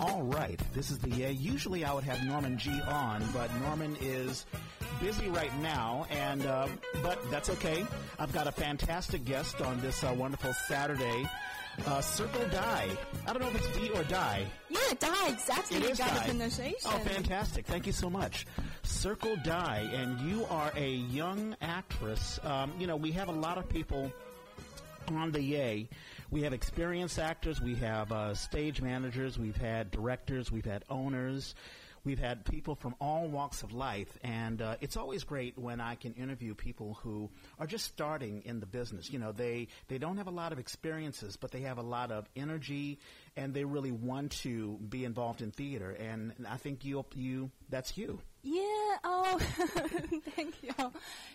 All right, this is the. Uh, usually I would have Norman G on, but Norman is busy right now, and uh, but that's okay. I've got a fantastic guest on this uh, wonderful Saturday. Uh, Circle Dai. I don't know if it's D or Die. Yeah, die exactly. It you is got Die. the pronunciation. Oh, fantastic! Thank you so much. Circle Dai, and you are a young actress. Um, you know, we have a lot of people on the Yay. We have experienced actors, we have uh, stage managers, we've had directors, we've had owners, we've had people from all walks of life, and uh, it's always great when I can interview people who are just starting in the business. You know, they they don't have a lot of experiences, but they have a lot of energy, and they really want to be involved in theater. And, I think you you that's you. Yeah. Oh, thank you.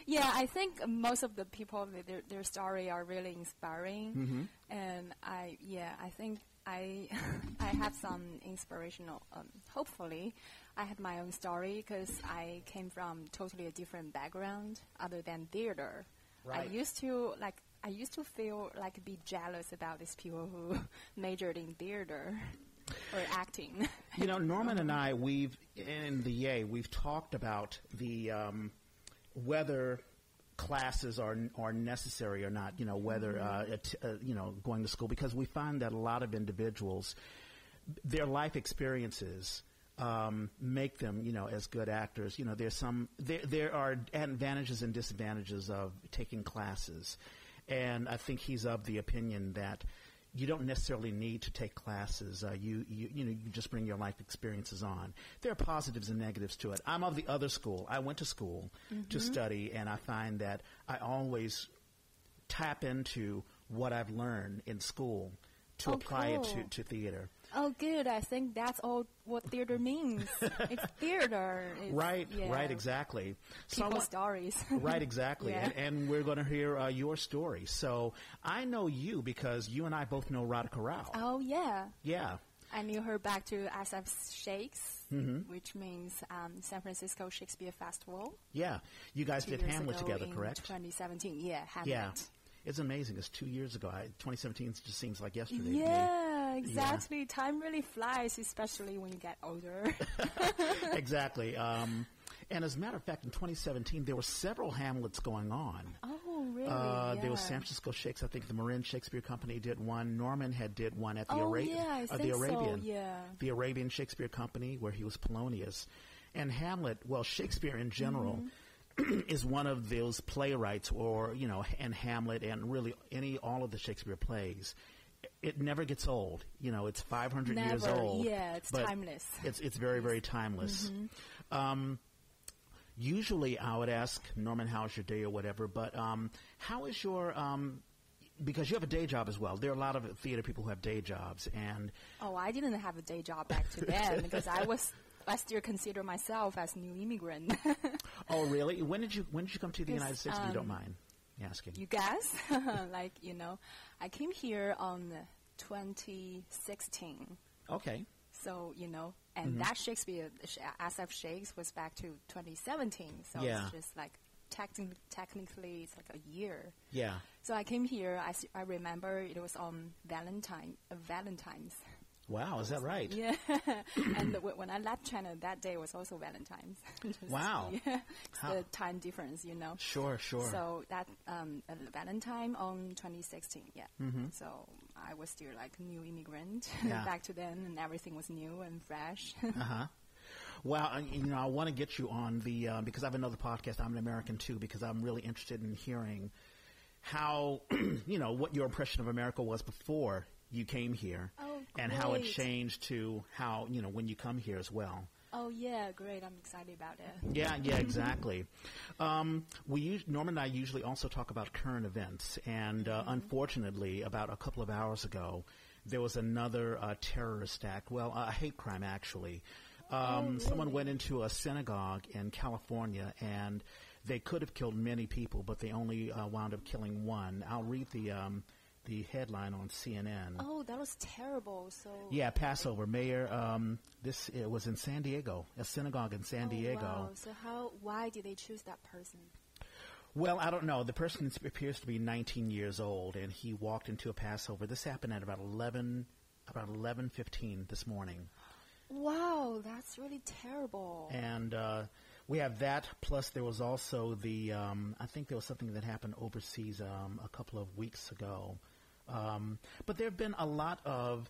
Yeah, I think most of the people their their story are really inspiring, Mm-hmm. and I yeah I think I I have some inspirational. Um, hopefully, I have my own story because I came from totally a different background other than theater. Right. I used to like. I used to feel like be jealous about these people who majored in theater or acting. You know, Norman and I, we've in the Yay, we've talked about the um, whether classes are are necessary or not. You know, whether uh, it, uh, you know going to school because we find that a lot of individuals, their life experiences. Um, make them, you know, as good actors. You know, there's some there there are advantages and disadvantages of taking classes, and I think he's of the opinion that you don't necessarily need to take classes. Uh, you, you, you know, you just bring your life experiences on. There are positives and negatives to it. I'm of the other school. I went to school to study, and I find that I always tap into what I've learned in school to Oh, apply it to, to theater. Oh, good. I think that's all what theater means. it's theater. It's, Right, yeah, right, exactly. People stories. right, exactly. Yeah. And, and we're going to hear uh, your story. So I know you because you and I both know Radhika Rao. oh, yeah. Yeah. I knew her back to SF Shakes, Mm-hmm. which means um, San Francisco Shakespeare Festival. Yeah. You guys did Hamlet together, correct? 2017. Yeah, Hamlet. Yeah. It's amazing. It's two years ago. I, 2017 just seems like yesterday. me. Yeah, exactly. Time really flies, especially when you get older. exactly. Um, and as a matter of fact, in 2017, there were several Hamlets going on. oh, really? Uh, There was San Francisco Shakes. I think the Marin Shakespeare Company did one. Norman had did one at the Oh, Arabian. yeah, I uh, the so, Arabian. yeah. The Arabian Shakespeare Company, where he was Polonius, and Hamlet. Well, Shakespeare in general. Mm-hmm. is one of those playwrights, or you know, and Hamlet, and really any all of the Shakespeare plays. It never gets old. You know, it's 500 years Never. old. Yeah, it's but timeless. It's it's very very timeless. Mm-hmm. Um, usually, I would ask Norman, "How's your day?" or whatever. But um, how is your um, because you have a day job as well. There are a lot of theater people who have day jobs, and Oh, I didn't have a day job back to then because I was. I still consider myself as new immigrant. oh, really? When did you when did you come to the United States? if you don't um, mind asking. you guess? like you know, I came here on 2016. okay, So you know, and Mm-hmm. that Shakespeare Sh- SF Shakes was back to 2017. So Yeah. it's just like techni- technically it's like a year. yeah, So I came here. I, s- I remember it was on Valentine uh, Valentine's. Wow, is that right? Yeah, and w- when I left China, that day was also Valentine's. Wow. yeah, How- the time difference, you know. Sure, sure. So that um, uh, Valentine on 2016, yeah. So I was still like a new immigrant Mm-hmm. Yeah. back to then, and everything was new and fresh. Uh huh. Well, uh, you know, I want to get you on the uh, because I have another podcast. I'm an American too because I'm really interested in hearing how you know what your impression of America was before you came here, Oh, and how it changed to how you know when you come here as well. oh yeah, great! I'm excited about it. Yeah, yeah, exactly. Um, we us- Norman and I usually also talk about current events, and uh, unfortunately, about a couple of hours ago, there was another uh, terrorist act. Well, a hate crime actually. Um, Someone went into a synagogue in California, and they could have killed many people, but they only uh, wound up killing one. I'll read the um, the headline on CNN. Oh, that was terrible. So Yeah, Passover. Mayor, um, this it was in San Diego, a synagogue in San Oh, Diego. wow. So how? Why did they choose that person? Well, I don't know. The person appears to be 19 years old, and he walked into a Passover. This happened at about 11, about 11:15 this morning. Wow, that's really terrible. And uh, we have that. Plus, there was also the. Um, I think there was something that happened overseas um, a couple of weeks ago. Um, but there have been a lot of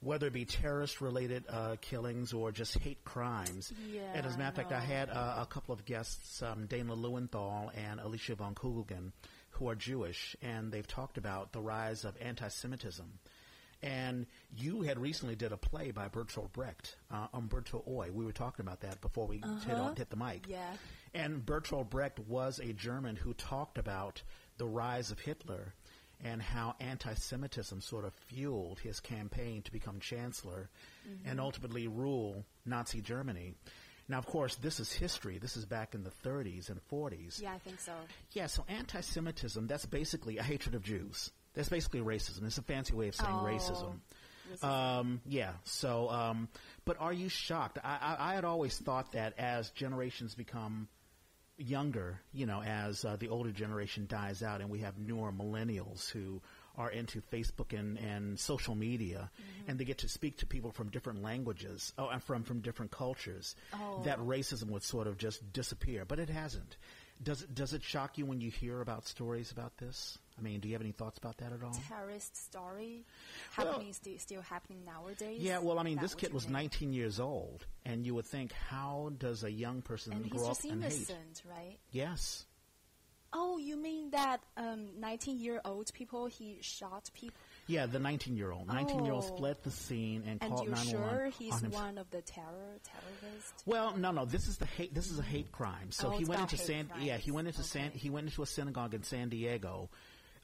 whether it be terrorist-related uh, killings or just hate crimes. Yeah, and as a matter of fact, I had uh, a couple of guests, um, Dana Lewenthal and Alicia von Kugelgen, who are Jewish, and they've talked about the rise of anti-Semitism. And you had recently did a play by Bertolt Brecht, uh, Umberto Oy. We were talking about that before we hit, on, hit the mic. Yeah. And Bertolt Brecht was a German who talked about the rise of Hitler and how anti-Semitism sort of fueled his campaign to become chancellor and ultimately rule Nazi Germany. Now, of course, this is history. This is back in the 30s and 40s. Yeah, I think so. Yeah, so anti-Semitism, that's basically a hatred of Jews. That's basically racism. It's a fancy way of saying Oh. racism. Racism. Um, yeah. So, um, but are you shocked? I, I, I had always thought that as generations become younger, you know, as uh, the older generation dies out, and we have newer millennials who are into Facebook and, and social media, Mm-hmm. and they get to speak to people from different languages, oh, and from from different cultures, Oh. that racism would sort of just disappear. But it hasn't. Does it, does it shock you when you hear about stories about this? I mean, do you have any thoughts about that at all? Terrorist story Well- happening still happening nowadays. Yeah, well, I mean, this kid was mean? 19 years old, and you would think, how does a young person and grow up just and hate? right? Yes. Oh, you mean that um, 19-year-old people he shot people? Yeah, the 19-year-old. 19-year-old Oh. fled the scene and, And called you're 911 sure he's him. one of the terror terrorists? Well, no, no. This is the hate. This is a hate crime. So Oh, he went into San. Yeah, he went into San. He went into a synagogue in San Diego.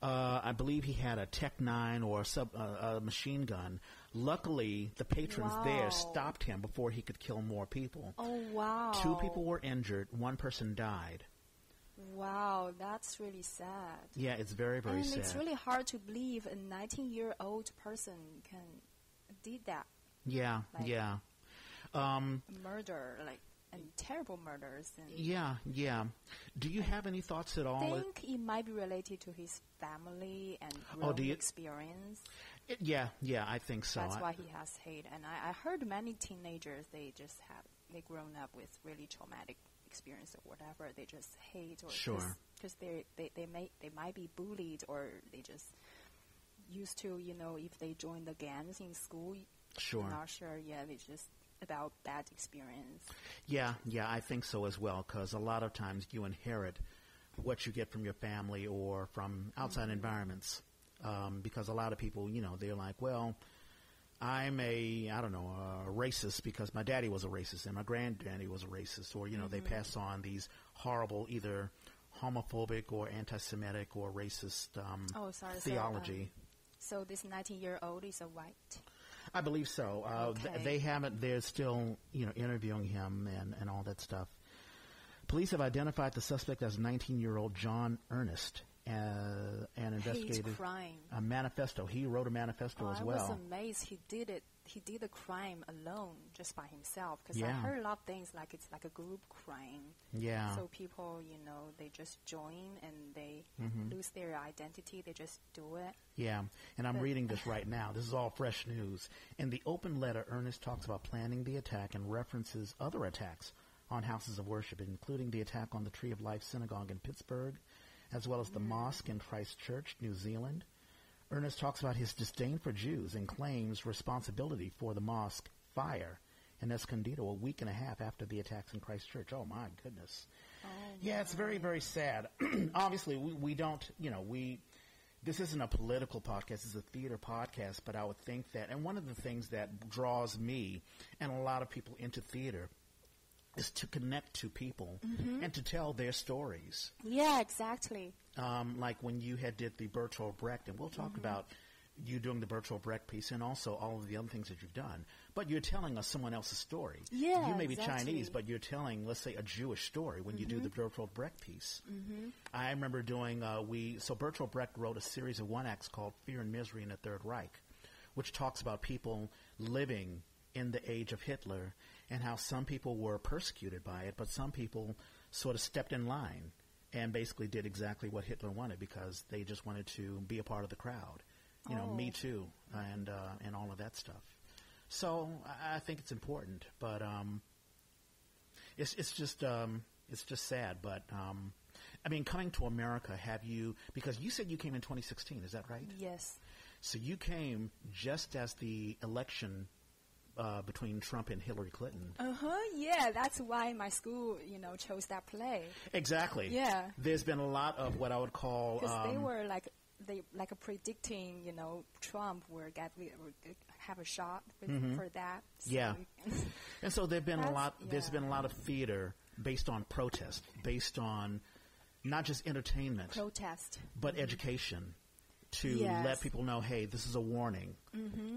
Uh, I believe he had a Tech Nine or a, sub, uh, a machine gun. Luckily, the patrons there stopped him before he could kill more people. Oh wow! Two people were injured. One person died. Wow, that's really sad. Yeah, it's very, very and sad. it's really hard to believe a 19-year-old person can did that yeah, like- yeah. Um, murder, like and terrible murders. And yeah, yeah. Do you have any thoughts at all? I think it might be related to his family and Oh, do you- experience. It- yeah, yeah, I think so. That's I- why he has hate. And I, I heard many teenagers they just have they grown up with really traumatic experience or whatever. They just hate or Sure. because they they they may they might be bullied or they just used to you know if they join the gangs in school. Sure. Not sure. Yeah, they just about bad experience. Yeah, yeah, I think so as well. Because a lot of times you inherit what you get from your family or from outside environments. Um, because a lot of people, you know, they're like, well, I'm a, I don't know, a racist because my daddy was a racist and my granddaddy was a racist, or you know, they pass on these horrible either homophobic or anti-Semitic or racist um, Oh, sorry. so, theology. um, So, this 19-year-old is a white. I believe so. Uh, th- they haven't. They're still, you know, interviewing him and, and all that stuff. Police have identified the suspect as 19-year-old John Earnest, uh, and investigated a manifesto. He wrote a manifesto Oh, as well. I was amazed he did it. He did the crime alone, just by himself. Because I heard a lot of things like it's like a group crime. yeah, So people, you know, they just join and they Mm-hmm. lose their identity. They just do it. yeah. And I'm but- reading this right now. This is all fresh news. In the open letter, Earnest talks about planning the attack and references other attacks on houses of worship, including the attack on the Tree of Life Synagogue in Pittsburgh, as well as the mosque in Christchurch, New Zealand. Earnest talks about his disdain for Jews and claims responsibility for the mosque fire in Escondido a week and a half after the attacks in Christchurch. Oh my goodness. Oh, Yeah, it's very, very sad. Obviously, we, we don't, you know, we, this isn't a political podcast, it's a theater podcast, but I would think that, and one of the things that draws me and a lot of people into theater is to connect to people Mm-hmm. and to tell their stories. Yeah, exactly. Um, like when you had did the Bertolt Brecht, and we'll talk Mm-hmm. about you doing the Bertolt Brecht piece and also all of the other things that you've done. But you're telling us someone else's story. Yeah, You may be exactly. Chinese, but you're telling, let's say, a Jewish story when you do the Bertolt Brecht piece. Mm-hmm. I remember doing, uh, we, so Bertolt Brecht wrote a series of one acts called Fear and Misery in the Third Reich, which talks about people living in the age of Hitler and how some people were persecuted by it, but some people sort of stepped in line and basically did exactly what Hitler wanted because they just wanted to be a part of the crowd. You know, Oh. Me Too and uh, and all of that stuff. So I, I think it's important, but um, it's it's just um, it's just sad. But um, I mean, coming to America, have you? Because you said you came in 2016. Is that right? Yes. So you came just as the election uh, between Trump and Hillary Clinton. Uh huh. Yeah, that's why my school, you know, chose that play Exactly. Yeah. There's been a lot of what I would call. because they um, were like they like predicting, you know, Trump will get will have a shot with, for that. So Mm-hmm. Yeah. And so there've been a lot. There's yeah. been a lot of theater based on protest, based on not just entertainment, protest. but education, to Yes. let people know, hey, this is a warning.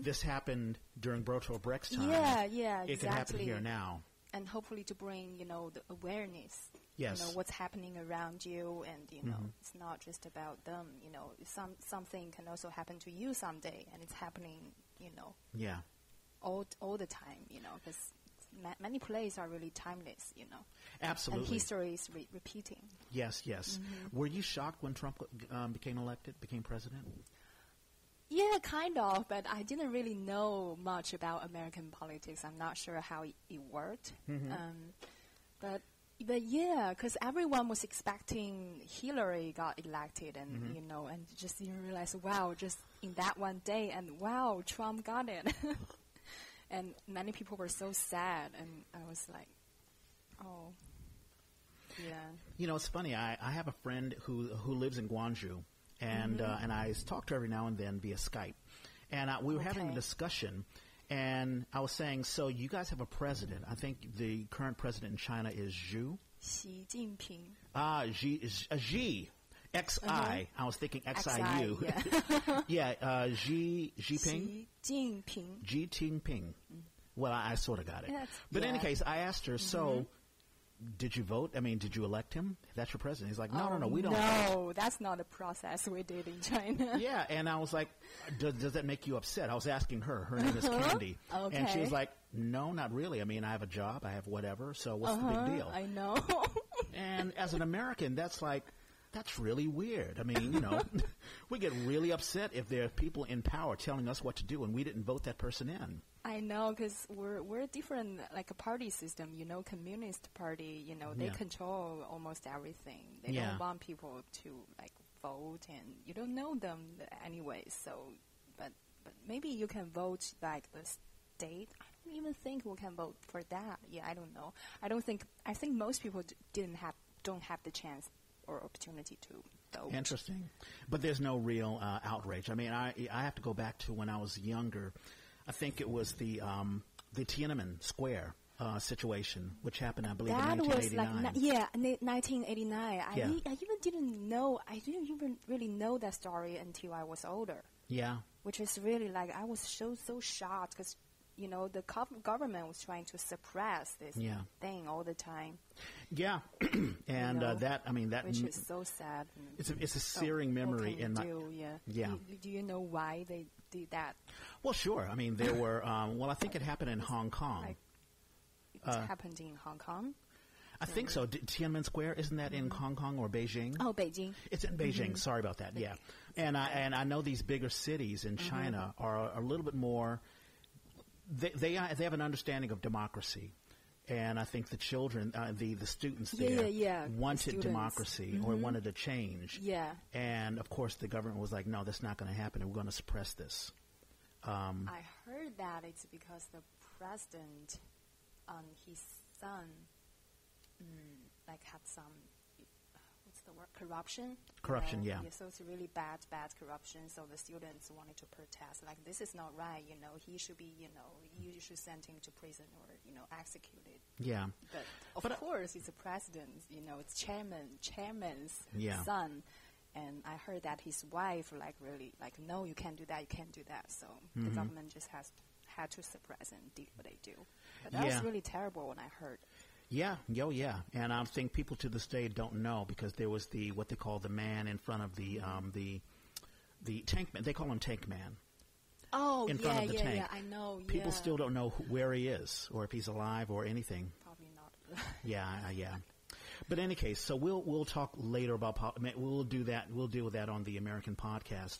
This happened during Bertolt Brecht's time. Yeah, yeah, It can happen here now. and hopefully to bring you know the awareness Yes. Mm-hmm. you know what's happening around you and you know it's not just about them you know some something can also happen to you someday and it's happening you know Yeah. all all the time you know because ma- many plays are really timeless you know Absolutely. and history is re- repeating Yes, yes. Mm-hmm. Were you shocked when Trump um, became elected, became president? Yeah, kind of, but I didn't really know much about American politics. I'm not sure how it, it worked. Um, but but yeah, because everyone was expecting Hillary got elected, and you know, and just didn't realize, wow, just in that one day, and wow, Trump got it. and many people were so sad, and I was like, oh, yeah. You know, it's funny. I, I have a friend who who lives in Guangzhou, and Mm-hmm. uh, and I talk to her every now and then via Skype, and uh, we were having a discussion, and I was saying, so you guys have a president. I think the current president in China is Xu. Xi Jinping. Ah, Xi, uh, Xi. X I. I was thinking X I U. Uh-huh. yeah. yeah, uh, Xi Jinping. Xi Jinping. Xi Jinping. Well, I, I sort of got it. Yeah, it's- but in any. Mm-hmm. case, I asked her, so did you vote? I mean, did you elect him? That's your president. He's like, no, no, Oh, no, we don't. No, that's not the process we did in China. Yeah, and I was like, does, does that make you upset? I was asking her. Her name is Candy. And she Uh-huh. Was like, no, not really. I mean, I have a job. I have whatever. So what's the Uh-huh, big deal? I know. And as an American, that's like, that's really weird. I mean, you know, we get really upset if there are people in power telling us what to do and we didn't vote that person in. I know because we're we're a different, like a party system. You know, communist party. You know, they Yeah. control almost everything. They Yeah. don't want people to like vote, and you don't know them anyway. So, but but maybe you can vote like the state. I don't even think we can vote for that. Yeah, I don't know. I don't think. I think most people d- didn't have don't have the chance or opportunity to vote. Interesting. But there's no real uh, outrage. I mean, I I have to go back to when I was younger. I think it was the um, the Tiananmen Square uh, situation, which happened, I believe, That in was 1989. like yeah, ni- 1989. I, Yeah. e- I even didn't know. I didn't even really know that story until I was older, yeah, which is really like I was so so shocked because you know the gov- government was trying to suppress this Yeah. thing all the time, yeah, and uh, know, that I mean that which m- is so sad. it's a, it's a searing what memory in my. do? yeah Yeah. Do, do you know why they did that? Well, sure. I mean, there were. Um, well, I think it happened in Hong Kong. Like it Uh, happened in Hong Kong. I think so. D- Tiananmen Square isn't that in Hong Kong or Beijing? Oh, Beijing. It's in Beijing. Sorry about that. Yeah, and I and I know these bigger cities in China are a little bit more. They they are- they have an understanding of democracy, and I think the children, uh, the the students there, yeah, yeah, the wanted students. democracy or wanted a change. Yeah. and of course the government was like, no, that's not going to happen. and We're going to suppress this. Um, I heard that it's because the president, um, his son, mm, like had some, uh, what's the word, corruption. you Corruption, know? yeah. So it's really bad, bad corruption. So the students wanted to protest, like this is not right. You know, he should be, you know, you should send him to prison or you know executed. yeah, But of But, uh, course, it's a president. You know, it's chairman, chairman's Yeah. son. And I heard that his wife, like, really, like, no, you can't do that. You can't do that. So Mm-hmm. the government just has had to suppress and do what they do. But that Yeah. was really terrible when I heard. Yeah, yo, yeah, and I think people to this day don't know because there was the what they call the man in front of the um, the the tank man. They call him Tank Man. Oh, In yeah, front of the yeah, tank. yeah. I know. People yeah. still don't know where he is or if he's alive or anything. probably not. Yeah, uh, yeah. But in any case, so we'll we'll talk later about mean, we'll do that. We'll deal with that on the American podcast.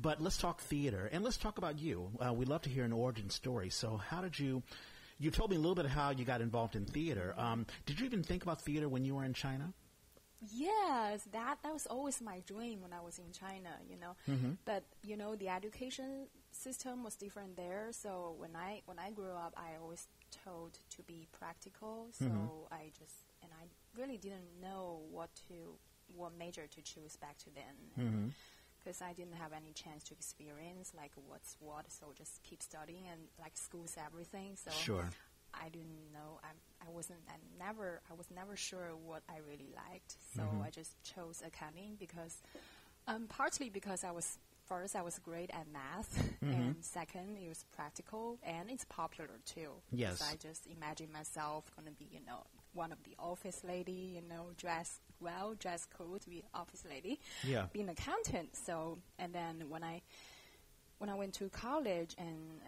But let's talk theater and let's talk about you. Uh, we'd love to hear an origin story. So, how did you? You told me a little bit of how you got involved in theater. Um, did you even think about theater when you were in China? Yes, that that was always my dream when I was in China, you know. Mm-hmm. But you know, the education system was different there. So when I when I grew up, I always told to be practical. So Mhm. I just and I really didn't know what to what major to choose back to then. Mm-hmm. Because I didn't have any chance to experience like what's what, so just keep studying and like school's everything. So Sure. I didn't know. I I wasn't. I never. I was never sure what I really liked. So Mhm. I just chose accounting because, um, partly because I was first I was great at math, Mhm. and second it was practical and it's popular too. Yes. I just imagine myself gonna be you know one of the office lady, you know, dress well, dress cool to be office lady Yeah. be an accountant. So, and then when I when I went to college and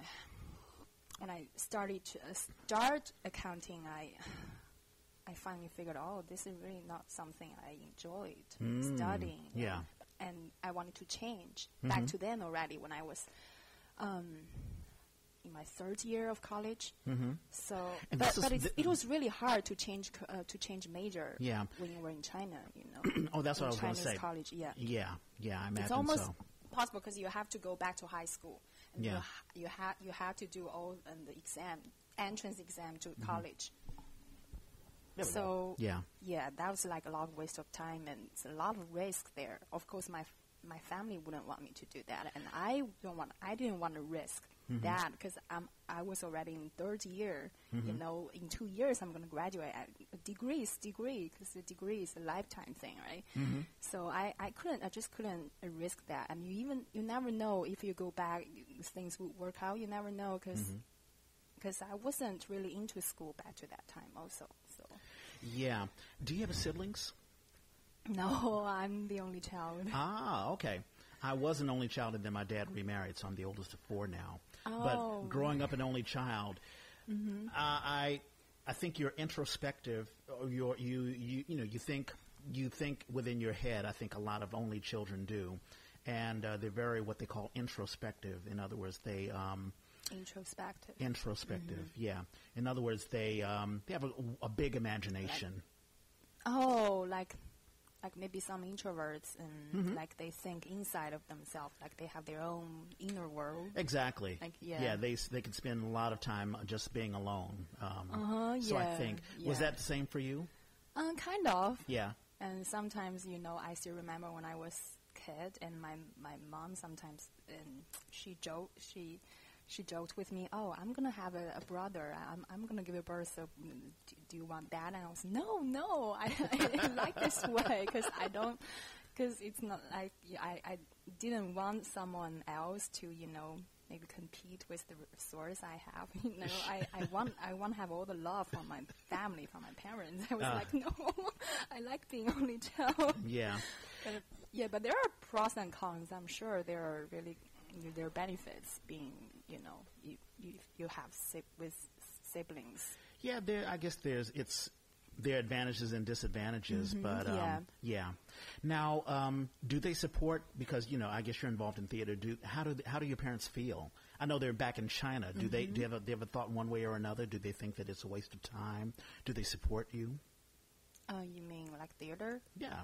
when I started to uh, start accounting, I I finally figured, oh, this is really not something I enjoyed Mm, studying. yeah. and I wanted to change back Mhm. to then already when I was. Um, in my third year of college, Mm-hmm. so And but, but it was really hard to change co- uh, to change major Yeah. when you were in China, you know. Oh, that's in what I was going to Chinese say. college, yeah. Yeah. Yeah. I imagine It's almost so. possible because you have to go back to high school. And Yeah. You, ha- you have you have to do all um, the exam, entrance exam to Mm-hmm. college. So Yeah. yeah, that was like a long waste of time and it's a lot of risk there. Of course, my f- my family wouldn't want me to do that, and I don't want. I didn't want to risk Mm-hmm. that because I'm I was already in third year. Mm-hmm. You know, in two years I'm going to graduate. At a degree because the degree is a lifetime thing, right? Mm-hmm. So I, I couldn't I just couldn't uh, risk that, and you even you never know if you go back things would work out. You never know because Mm-hmm. I wasn't really into school back to that time also. So Yeah. Do you have siblings? no, I'm the only child. Ah, okay. I was an only child, and then my dad remarried, so I'm the oldest of four now. Oh. But growing up an only child, Mm-hmm. uh, I I think you're introspective. Or you're, you you you know you think you think within your head. I think a lot of only children do, and uh, they're very what they call introspective. In other words, they um, Introspective. introspective. Mm-hmm. Yeah. In other words, they um, they have a, a big imagination. Oh, like like maybe some introverts and Mm-hmm. like they think inside of themselves, like they have their own inner world. Exactly. Like, yeah. Yeah, they they can spend a lot of time just being alone. Um, Uh-huh, so I yeah, think was that the same for you? Uh, kind of. Yeah. And sometimes, you know, I still remember when I was kid, and my my mom sometimes, and she joke she she joked with me, "Oh, I'm gonna have a, a brother. I'm I'm gonna give birth. So, mm, do, do you want that?" And I was, "No, no, I, I like this way because I don't." Because it's not like I, I didn't want someone else to, you know, maybe compete with the resource I have. You know, I, I want I want to have all the love from my family, from my parents. I was Ah. like, no, I like being only child. Yeah. But, yeah, but there are pros and cons. I'm sure there are really there are benefits being, you know, you you, you have si- with siblings. Yeah, there. I guess there's it's there are advantages and disadvantages, but um, yeah. yeah. Now, um, do they support? Because you know, I guess you're involved in theater. Do how do how do your parents feel? I know they're back in China. Do they do you have a, they have a thought one way or another? Do they think that it's a waste of time? Do they support you? Uh, you mean like theater? Yeah.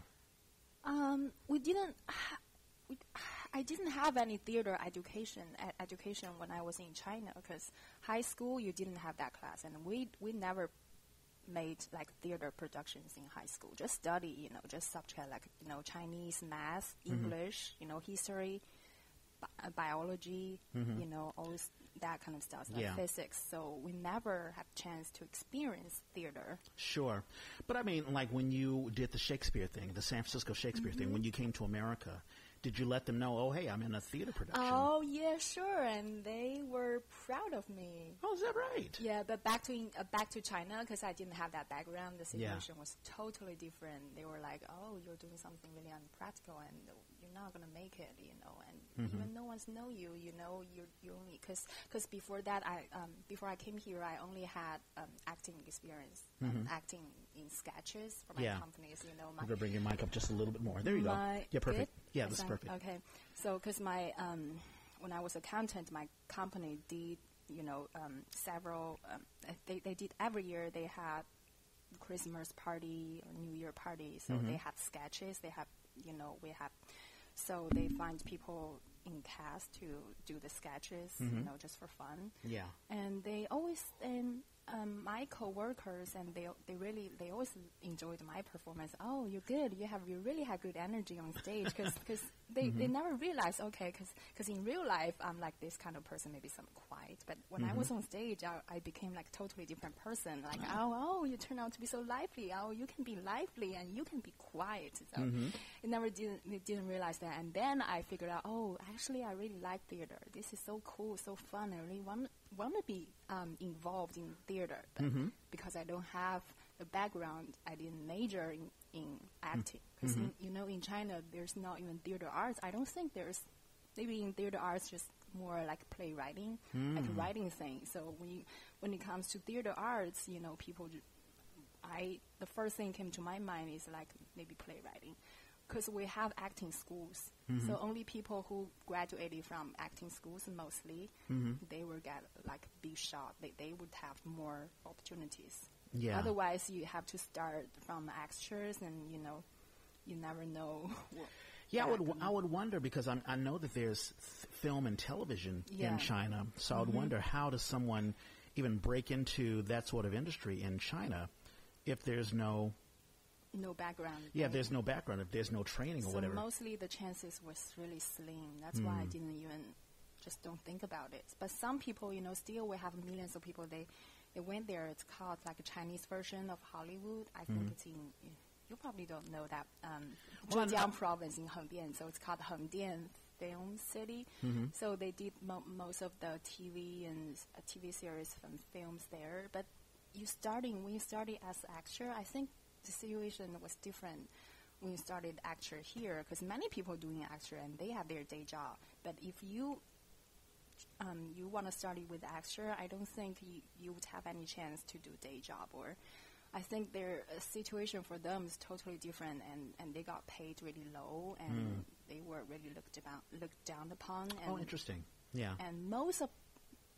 Um, we didn't. Ha- we, I didn't have any theater education e- education when I was in China because high school you didn't have that class, and we we never made like theater productions in high school. Just study, you know, just subject like you know Chinese, math, mm-hmm. English, you know, history, bi- uh, biology, mm-hmm. you know, all this, that kind of stuff, like Yeah. physics. So we never have chance to experience theater. Sure. But I mean, like when you did the Shakespeare thing, the San Francisco Shakespeare thing, mm-hmm. when you came to America, did you let them know, oh, hey, I'm in a theater production? Oh yeah, sure, and they were proud of me. Oh, is that right? Yeah, but back to in, uh, back to China because I didn't have that background. The Yeah. situation was totally different. They were like, "Oh, you're doing something really unpractical, and you're not gonna make it," you know. And Mm-hmm. even no one's know you, you know, you you only because because before that, I um, before I came here, I only had um, acting experience, um, acting in sketches for my Mm-hmm. Yeah. companies. You know, my I'm going to bring your mic up just a little bit more. There you go. Yeah, perfect. good? Yeah, that's Is perfect. Okay, so because my um, when I was accountant, my company did you know um, several. Um, they they did every year. They had Christmas party or New Year party. So Mm-hmm. they have sketches. They have you know we have. So they find people in cast to do the sketches, Mm-hmm. you know, just for fun Yeah. and they always and um, my coworkers and they they really they always enjoyed my performance. Oh, you're good. You have you really have good energy on stage because because they, Mm-hmm. they never realize okay because because in real life I'm like this kind of person maybe some quiet but when I Mm-hmm. was on stage I, I became like totally different person like oh oh you turn out to be so lively oh you can be lively and you can be quiet so Mm-hmm. I never didn't they didn't realize that and then I figured out oh actually I really like theater this is so cool so fun I really want want to be um, involved in theater but Mm-hmm. because I don't have the background I didn't major in, in acting. Because you know in China there's not even theater arts. I don't think there's maybe in theater arts just more like playwriting like writing thing. So when you, when it comes to theater arts you know people ju- I the first thing came to my mind is like maybe playwriting, because we have acting schools. So only people who graduated from acting schools mostly they will get like big shot. They they would have more opportunities. Yeah. Otherwise, you have to start from extras, and you know, you never know. what Yeah, I would, happen. I would wonder because I'm, I know that there's th- film and television Yeah. Mm-hmm. in China, so I would wonder how does someone even break into that sort of industry in China if there's no, no background. yeah, there's no background, if there's no training or so whatever. mostly the chances was really slim. That's why I Mm. didn't even just don't think about it. But some people, you know, still we have millions of people. They they went there. It's called like a Chinese version of Hollywood. I think it's in. You probably don't know that um. Well, Zhejiang province in Hengdian. So it's called Hengdian Film City. Mm-hmm. So they did mo- most of the TV and uh, TV series and films there. But you starting when you started as actor, I think the situation was different when you started actor here because many people doing actor and they have their day job. But if you um, you want to study with actor, I don't think you, you would have any chance to do day job or. I think their uh, situation for them is totally different, and, and they got paid really low, and they were really looked about looked down upon. And oh, interesting. Yeah. and most of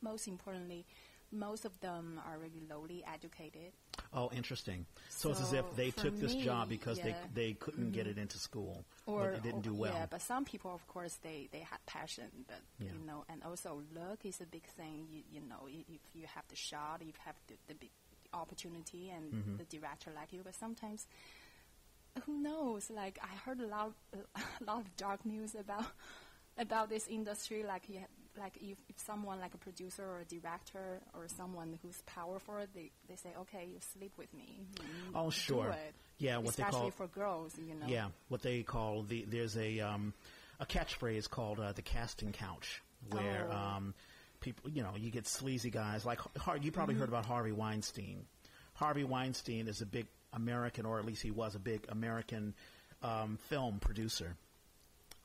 most importantly, most of them are really lowly educated. Oh, interesting. So, it's as if they took this job because yeah. Mm-hmm. they they couldn't get it into school or they didn't or- do well. Yeah, but some people, of course, they, they had passion, but Yeah. you know, and also luck is a big thing. You, you know, if you have the shot, you have the, the big opportunity, and Mm-hmm. the director like you. But sometimes, who knows? Like I heard a lot a lot of dark news about about this industry. Like you, like if, if someone like a producer or a director or someone who's powerful, they they say, okay, you sleep with me. You Oh, sure. Yeah, what they especially call- for girls, you know. Yeah, what they call the there's a um, a catchphrase called uh, the casting couch, where Oh. um, people you know you get sleazy guys like Har- you probably Mm-hmm. heard about Harvey Weinstein. Harvey Weinstein is a big American, or at least he was a big American um, film producer,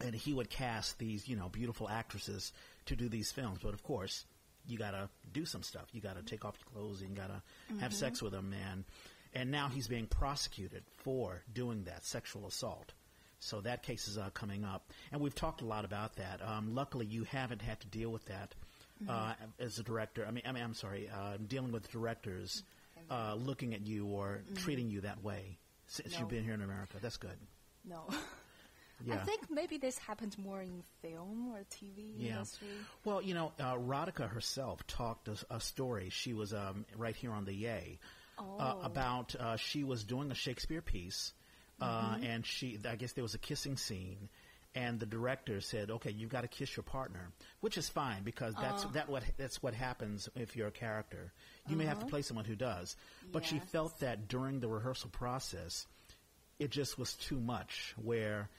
and he would cast these you know beautiful actresses to do these films. But of course, you got to do some stuff. You got to take off your clothes and got to have sex with them, man. and now he's being prosecuted for doing that sexual assault. So that case is uh, coming up, and we've talked a lot about that. Um, luckily, you haven't had to deal with that uh, as a director. I mean, I mean, I'm sorry, uh, dealing with directors uh, looking at you or treating you that way since No. you've been here in America. That's good. No. Yeah. I think maybe this happens more in film or TV Yeah. industry. Well, you know, uh, Radhika herself talked a, a story. She was um, right here on the Yay uh, Oh. about uh, she was doing a Shakespeare piece, uh, and she I guess there was a kissing scene, and the director said, "Okay, you've got to kiss your partner," which is fine because that's that what that's what happens if you're a character. You may have to play someone who does, but she felt that during the rehearsal process, it just was too much. Where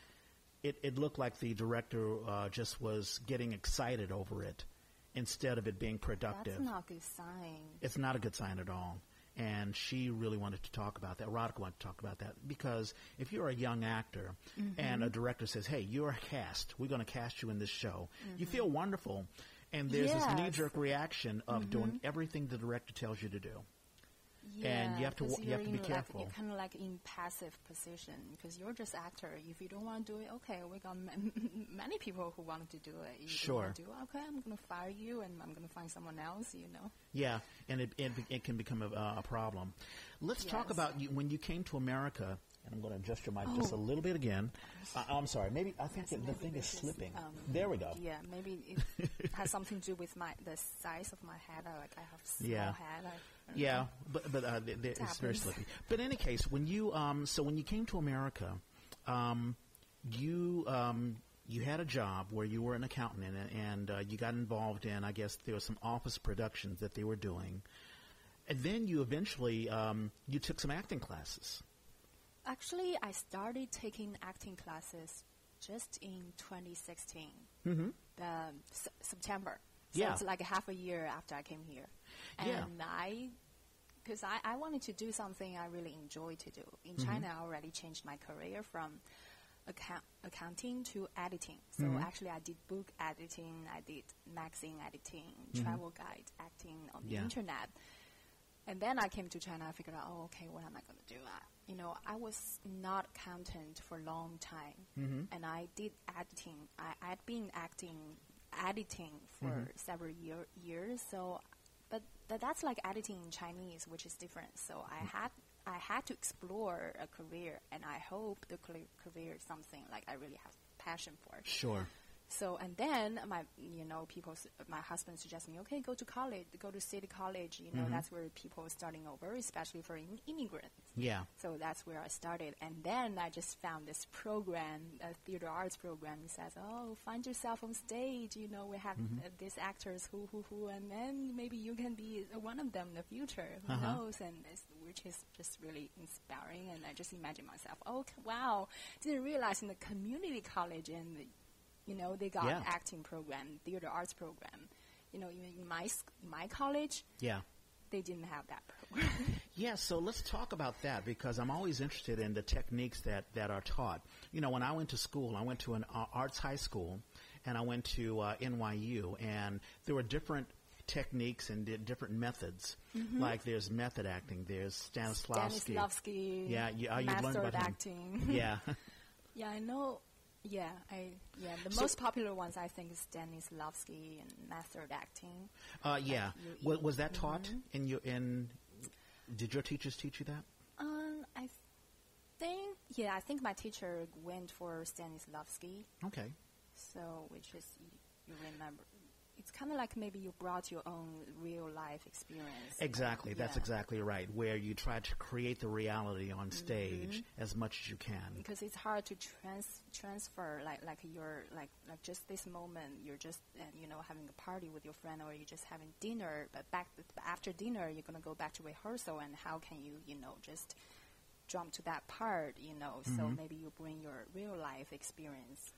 it, it looked like the director uh, just was getting excited over it instead of it being productive. That's not a good sign. it's not a good sign at all. And she really wanted to talk about that. Radhika wanted to talk about that because if you're a young actor mm-hmm. and a director says, "Hey, you're cast. We're going to cast you in this show," you mm-hmm. feel wonderful, and there's this knee-jerk reaction of mm-hmm. doing everything the director tells you to do. Yeah, and you have to you have to be in, like, careful. you're kind of like in passive position because you're just actor. If you don't want to do it, okay, we got ma- many people who want to do it. You Sure. do it, okay, I'm going to fire you and I'm going to find someone else. You know. Yeah, and it it, it can become a, a problem. Let's talk about you, when you came to America. And I'm going to adjust your mic just a Oh. little bit again. Uh, I'm sorry. Maybe I think Yes, the thing is slipping. um, there we go. Yeah, maybe it has something to do with my the size of my head. I, like I have small Yeah. head. I, Yeah, know. but but uh, th- th- it's very slippy. But in any case, when you um, so when you came to America, um, you um, you had a job where you were an accountant and, and uh, you got involved in I guess there were some office productions that they were doing, and then you eventually um, you took some acting classes. Actually, I started taking acting classes just in 2016, Mm-hmm. um, S- September. So Yeah. it's like half a year after I came here. Yeah. And I, because I, I wanted to do something I really enjoy to do. In Mm-hmm. China, I already changed my career from account, accounting to editing. So Mhm. actually, I did book editing, I did magazine editing, Mhm. travel guide acting on the Yeah. internet. And then I came to China. I figured out, oh, okay, what am I going to do? I, you know, I was not accountant for a long time, Mhm. and I did editing. I I'd been acting, editing for Mhm. several year, years. So, but but that's like editing in Chinese, which is different. So I Mm. had I had to explore a career, and I hope the career is something like I really have passion for. Sure. So and then my you know people my husband suggested me okay go to college go to city college. You know Mhm. that's where people are starting over especially for in- immigrants. Yeah. so that's where I started. And then I just found this program a theater arts program. It says oh find yourself on stage. You know we have Mhm. uh, these actors who who who and then maybe you can be one of them in the future. Who Uh-huh. knows? And which is just really inspiring. And I just imagine myself oh c- wow. Didn't realize in the community college and the, you know they got Yeah. acting program theater arts program you know even in my sc- my college Yeah. they didn't have that program Yeah, so let's talk about that because I'm always interested in the techniques that, that are taught. You know, when I went to school, I went to an uh, arts high school and I went to uh, NYU, and there were different techniques and di- different methods. Like there's method acting, there's Stanislavski. Stanislavski, Yeah, you- uh, you about him. acting. Yeah, yeah, I know. Yeah, I yeah. The So- most popular ones I think is Stanislavski and method acting. uh, yeah. you- Was, that taught Mhm. in your in? Did your teachers teach you that? Um, I think yeah, I think my teacher went for Stanislavski. Okay. So which is you remember. It's kind of like maybe you brought your own real life experience. Exactly. That's exactly right. Where you try to create the reality on stage as much as you can. because it's hard to trans- transfer like like your like like just this moment you're just uh, you know having a party with your friend or you're just having dinner but back after dinner you're gonna go back to rehearsal and how can you you know just jump to that part you know so Mhm. maybe you bring your real life experience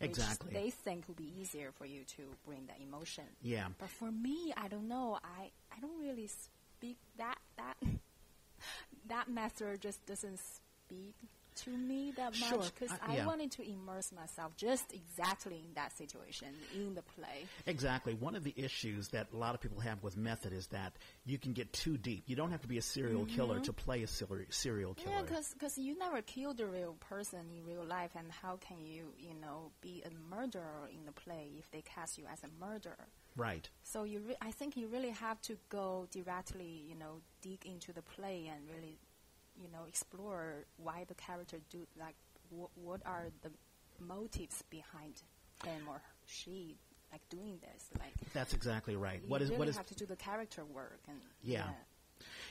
Exactly. which they think will be easier for you to bring that emotion Yeah. but for me I don't know I I don't really speak that that that method just doesn't speak to me that Sure, much because I- I, yeah. wanted to immerse myself just exactly in that situation in the play. Exactly. One of the issues that a lot of people have with method is that you can get too deep. You don't have to be a serial killer to play a ser- serial killer. Mm-hmm. Yeah, because you never killed a real person in real life, and how can you you know be a murderer in the play if they cast you as a murderer? right. So you, re- I think you really have to go directly, you know, dig into the play and really, you know, explore why the character do like wh- what are the motives behind him or she like doing this. Like That's exactly right. you What is really what is have to do the character work and Yeah.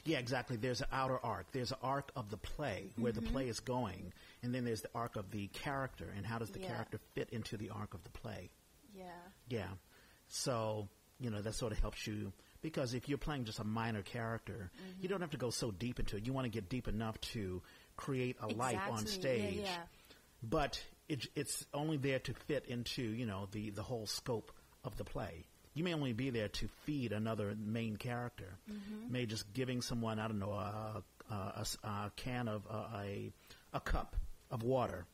Yeah, exactly. There's an outer arc. There's an arc of the play where the mm-hmm. play is going, and then there's the arc of the character and how does the Yeah. character fit into the arc of the play. yeah, Yeah. So, you know, that sort of helps you because if you're playing just a minor character, you don't have to go so deep into it. You want to get deep enough to create a life on stage. Yeah, yeah. But it, it's only there to fit into, you know, the, the whole scope of the play. You may only be there to feed another main character. Mm-hmm. May just giving someone, I don't know, a, a, a a can of a, a cup of water.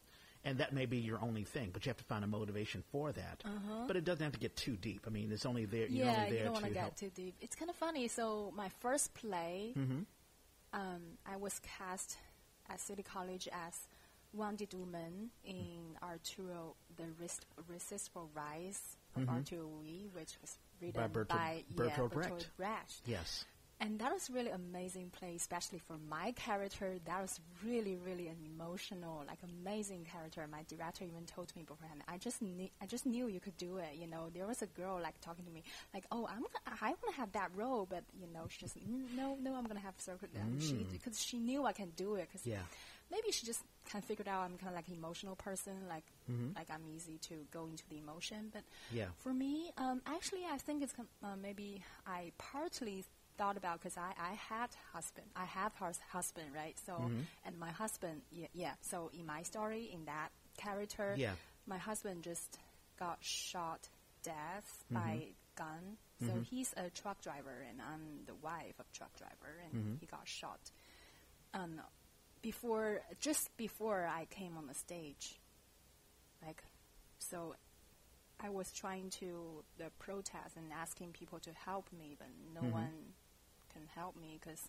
And that may be your only thing, but you have to find a motivation for that. But it doesn't have to get too deep. I mean, it's only there. You're Uh-huh. yeah, only you don't want to to help. get too deep. It's kind of funny. So my first play, Mhm. um, I was cast at City College as Wounded Woman in Arturo, the Resist, for Rise of Arturo Ui, which was written By Bertolt- by yeah, Bertolt Brecht. Bertolt Brecht. Yes. And that was really amazing play, especially for my character. That was really, really an emotional, like amazing character. My director even told me beforehand. I just, knew, I just knew you could do it. You know, there was a girl like talking to me, like, "Oh, I'm, gonna, I want to have that role," but you know, she just, "Mm, no, no, I'm gonna have Circle. And she, because she knew I can do it. Cause Yeah. maybe she just kind of figured out I'm kind of like an emotional person, like Mm-hmm. like I'm easy to go into the emotion. But Yeah. for me, um, actually, I think it's com- uh, maybe I partly thought about because I, I had husband, I have hus- husband, right? So Mm-hmm. and my husband, yeah, yeah. So in my story, in that character, Yeah. my husband just got shot death Mm-hmm. by gun. So he's a truck driver, and I'm the wife of truck driver, and Mm-hmm. he got shot. Um, before, just before I came on the stage, like, so I was trying to the protest and asking people to help me, but no Mm-hmm. one can help me because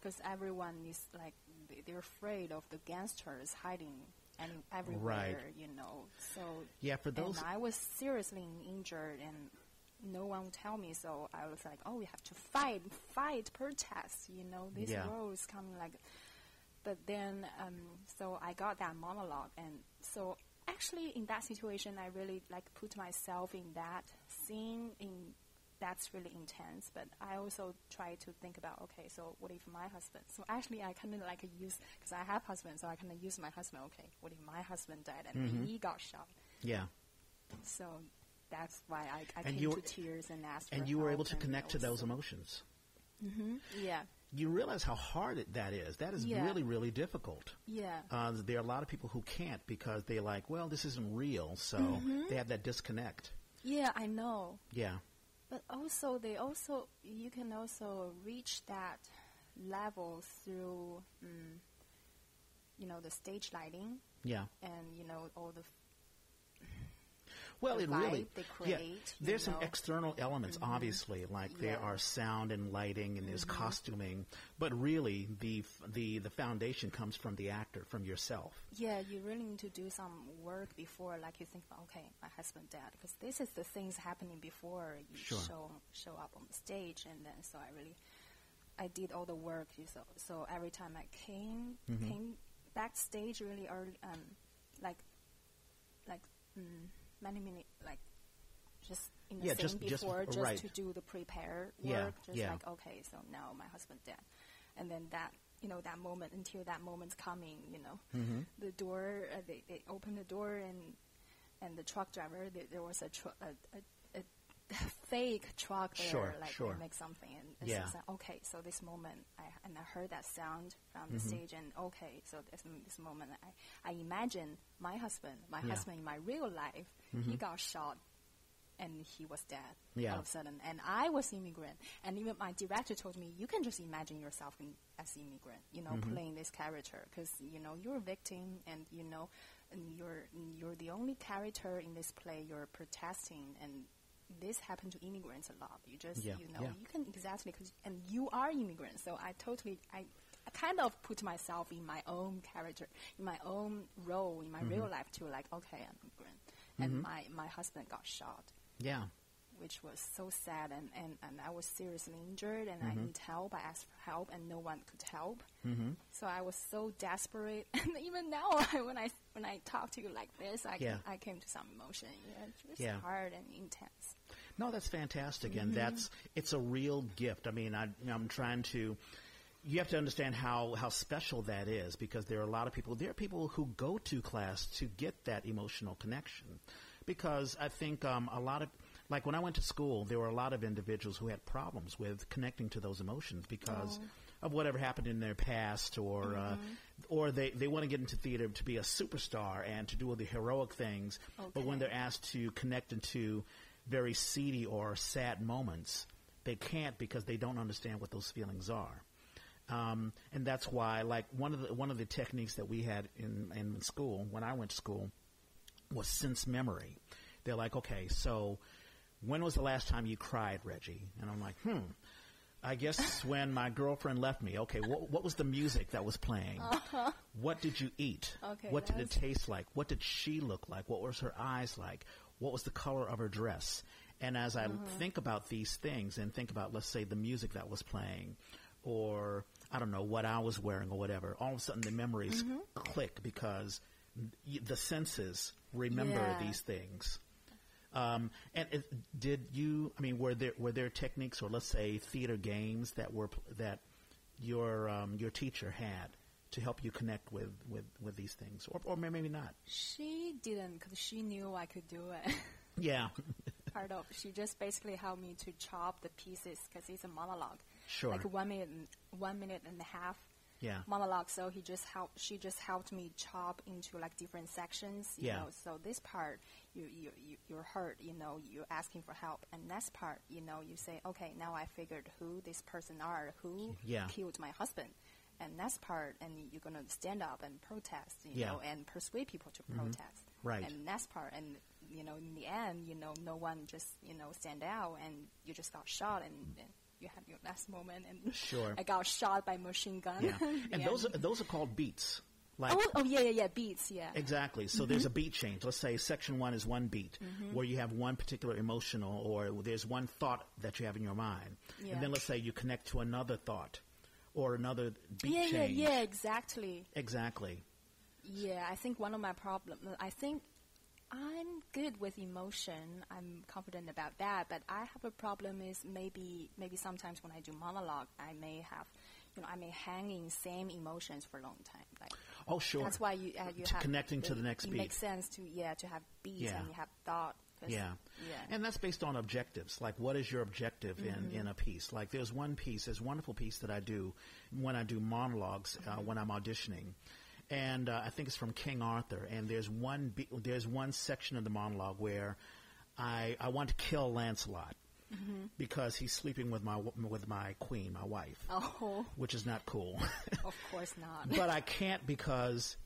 because everyone is like they- they're afraid of the gangsters hiding any, everywhere, you know. So Yeah, for those- and I was seriously injured and. No one would tell me, so I was like, "Oh, we have to fight, fight, protest." You know, this Yeah. world is coming like but then um, so I got that monologue, and so actually in that situation, I really like put myself in that scene. In that's really intense, but I also try to think about okay, so what if my husband? So actually, I kind of like use because I have husband, so I kind of use my husband. Okay, what if my husband died and he got shot? Yeah. So that's why I, I And came to tears and asked. And you were able to connect to those emotions. Yeah, You realize how hard it, that is. That is Yeah. really, really difficult. yeah. Uh, there are a lot of people who can't because they're like, well, this isn't real, so Mm-hmm. they have that disconnect. Yeah, I know. Yeah. But also, they also you can also reach that level through, mm, you know, the stage lighting Yeah. and you know all the Well, it really, they yeah. create, you There's some know. Mm-hmm. external elements, obviously, like there Yeah. Mm-hmm. are sound and lighting, and there's costuming, but really the the the foundation comes from the actor, from yourself. yeah. You really need to do some work before, like you think, okay, my husband dead, because this is the things happening before you Sure. show show up on the stage, and then so I really I did all the work. So so every time I came Mm-hmm. came backstage really early, um, like like mm, many minutes, like just in the Yeah, scene just- just- before, just, right. to do the prepare work. Yeah, just yeah. like okay, so now my husband dead, and then that you know that moment until that moment's coming, you know, Mm-hmm. the door uh, they they open the door and and the truck driver there, there was a, tru- a, a, a fake truck there, Sure, like sure. they make something, and it's Yeah. just like, okay, so this moment, I and I heard that sound from Mm-hmm. the stage, and okay, so this this moment, I I imagine my husband, my Yeah. Mm-hmm. husband in my real life, he got shot. And he was dead Yeah. all of a sudden, and I was immigrant. And even my director told me, you can just imagine yourself in, as immigrant, you know, Mm-hmm. playing this character, because you know you're a victim, and you know, and you're you're the only character in this play. You're protesting, and this happened to immigrants a lot. You just, Yeah, you know, yeah. you can exactly, cause, and you are immigrants. So I totally, I, I kind of put myself in my own character, in my own role in my Mm-hmm. real life too. Like, okay, I'm immigrant, and my my husband got shot Yeah. which was so sad and, and, and I was seriously injured and I Mm-hmm. need help. I asked for help and no one could help. Mm-hmm. So I was so desperate. And even now, when I when I talk to you like this, I, Yeah. I came to some emotion. Yeah, it's Yeah. hard and intense. No, that's fantastic, and Mm-hmm. that's it's a real gift. I mean, I, I'm trying to. You have to understand how how special that is because there are a lot of people. There are people who go to class to get that emotional connection, because I think um, a lot of like when I went to school, there were a lot of individuals who had problems with connecting to those emotions because Oh. of whatever happened in their past, or uh, Mm-hmm. or they they want to get into theater to be a superstar and to do all the heroic things, but when they're asked to connect into very seedy or sad moments, they can't because they don't understand what those feelings are. Um, and that's why, like one of the one of the techniques that we had in in school when I went to school was sense memory. They're like, okay, so when was the last time you cried, Reggie? And I'm like, hmm. I guess when my girlfriend left me, okay, what, what was the music that was playing? What did you eat? Uh-huh. Okay, what did it taste like? What did she look like? What was her eyes like? What was the color of her dress? And as I Uh-huh. think about these things and think about, let's say, the music that was playing, or I don't know what I was wearing or whatever, all of a sudden the memories Mm-hmm. click because the senses remember Yeah. these things. Um, and it, did you? I mean, were there were there techniques, or let's say theater games that were that your um, your teacher had to help you connect with, with, with these things, or or maybe not? She didn't because she knew I could do it. Yeah, Part of she just basically helped me to chop the pieces because it's a monologue. Sure. Like one minute, and, one minute and a half. Yeah. Monologue. So he just helped. She just helped me chop into like different sections. You Yeah. Know? So this part, you you you you're hurt. You know, you're asking for help. And next part, you know, you say, okay, now I figured who this person are, who Yeah. killed my husband. And next part, and you're gonna stand up and protest, you Yeah. know, and persuade people to mm-hmm. protest. Right. And next part, and you know, in the end, you know, no one just you know stand out, and you just got shot, and, and you had your last moment, and Sure. I got shot by machine gun. yeah. And those are, those are called beats. Like Oh, oh yeah, yeah, yeah, beats, yeah. Exactly. So mm-hmm. there's a beat change. Let's say section one is one beat, mm-hmm. where you have one particular emotional, or there's one thought that you have in your mind, Yeah. and then let's say you connect to another thought, or another beat yeah, yeah, change. yeah, exactly. Exactly. Yeah, I think one of my problems, I think I'm good with emotion. I'm confident about that. But I have a problem is maybe maybe sometimes when I do monologue, I may have, you know, I may hang in same emotions for a long time. Like Oh, sure. that's why you uh, you To have connecting to the next it beat. makes sense to yeah to have beats Yeah. and you have thought. Yeah. yeah. And that's based on objectives. Like, what is your objective Mm-hmm. in, in a piece? Like, there's one piece, there's a wonderful piece that I do when I do monologues, uh, Mm-hmm. when I'm auditioning. And uh, I think it's from King Arthur. And there's one, be- there's one section of the monologue where I, I want to kill Lancelot Mm-hmm. because he's sleeping with my, with my queen, my wife, oh, which is not cool. of course not. but I can't because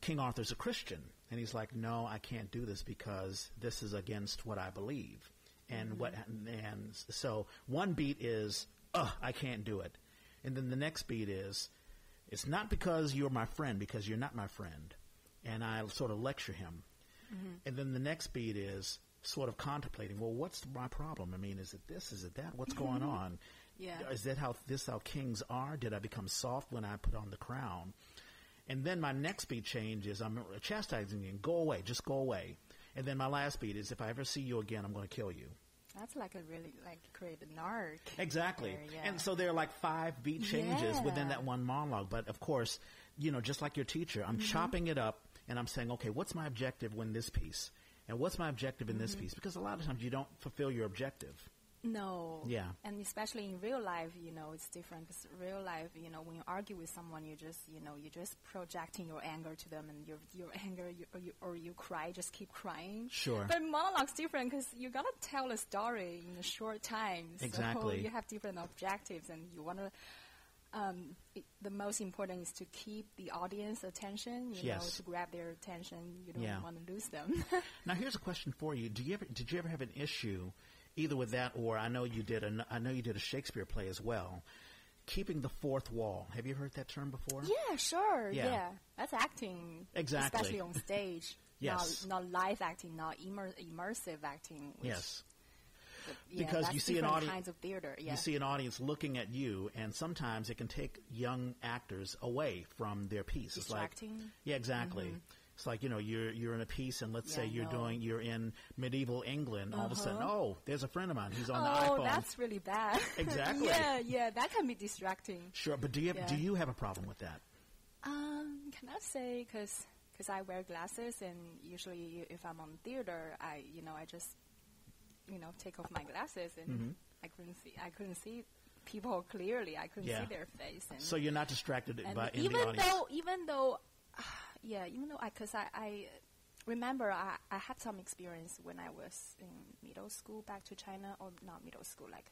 King Arthur's a Christian. And he's like, no, I can't do this because this is against what I believe. And what, mm-hmm. and so one beat is, ugh, I can't do it. And then the next beat is, it's not because you're my friend, because you're not my friend. And I sort of lecture him. Mm-hmm. And then the next beat is sort of contemplating, well, what's my problem? I mean, is it this? Is it that? What's going on? Yeah. Is that how this how kings are? Did I become soft when I put on the crown? And then my next beat change is I'm chastising you. Go away. Just go away. And then my last beat is if I ever see you again, I'm going to kill you. That's like a really like create an arc. Exactly. there, yeah. And so there are like five beat changes within that one monologue. But of course, you know, just like your teacher, I'm Mm-hmm. chopping it up and I'm saying, okay, what's my objective in this piece? And what's my objective in this Mm-hmm. piece? Because a lot of times you don't fulfill your objective. No. Yeah. And especially in real life, you know, it's different because real life, you know, when you argue with someone, you just, you know, you're just projecting your anger to them, and your your anger, you, or, you, or you cry, just keep crying. Sure. But monologue's different because you gotta tell a story in a short time. Exactly. So you have different objectives, and you wanna. Um, it, the most important is to keep the audience attention. You know, Yes. to grab their attention. You don't Yeah. want to lose them. Now, here's a question for you: Do you ever did you ever have an issue, either with that or I know you did a I know you did a Shakespeare play as well, keeping the fourth wall? Have you heard that term before? Yeah, sure. Yeah. Yeah, that's acting. Exactly. Especially on stage. Yes. Not, not live acting, not immer- immersive acting. which- Yes. yeah, because you see an different kinds of theater. Yeah. You see an audience looking at you, and sometimes it can take young actors away from their piece. It's like, Distracting. Mm-hmm. yeah, exactly. It's like you know you're you're in a piece, and let's Yeah, say you're know. doing you're in medieval England. All of a sudden, Uh-huh. oh, there's a friend of mine. He's on the iPhone. oh, that's really bad. Exactly. yeah, yeah, that can be distracting. Sure, but do you have, Yeah. do you have a problem with that? Um, can I say because because I wear glasses and usually if I'm on theater, I you know I just you know take off my glasses and Mm-hmm. I couldn't see I couldn't see people clearly. I couldn't Yeah. see their face. And So you're not distracted by in even the audience. though even though yeah even though I because I, I remember I, I had some experience when I was in middle school back to China or not middle school like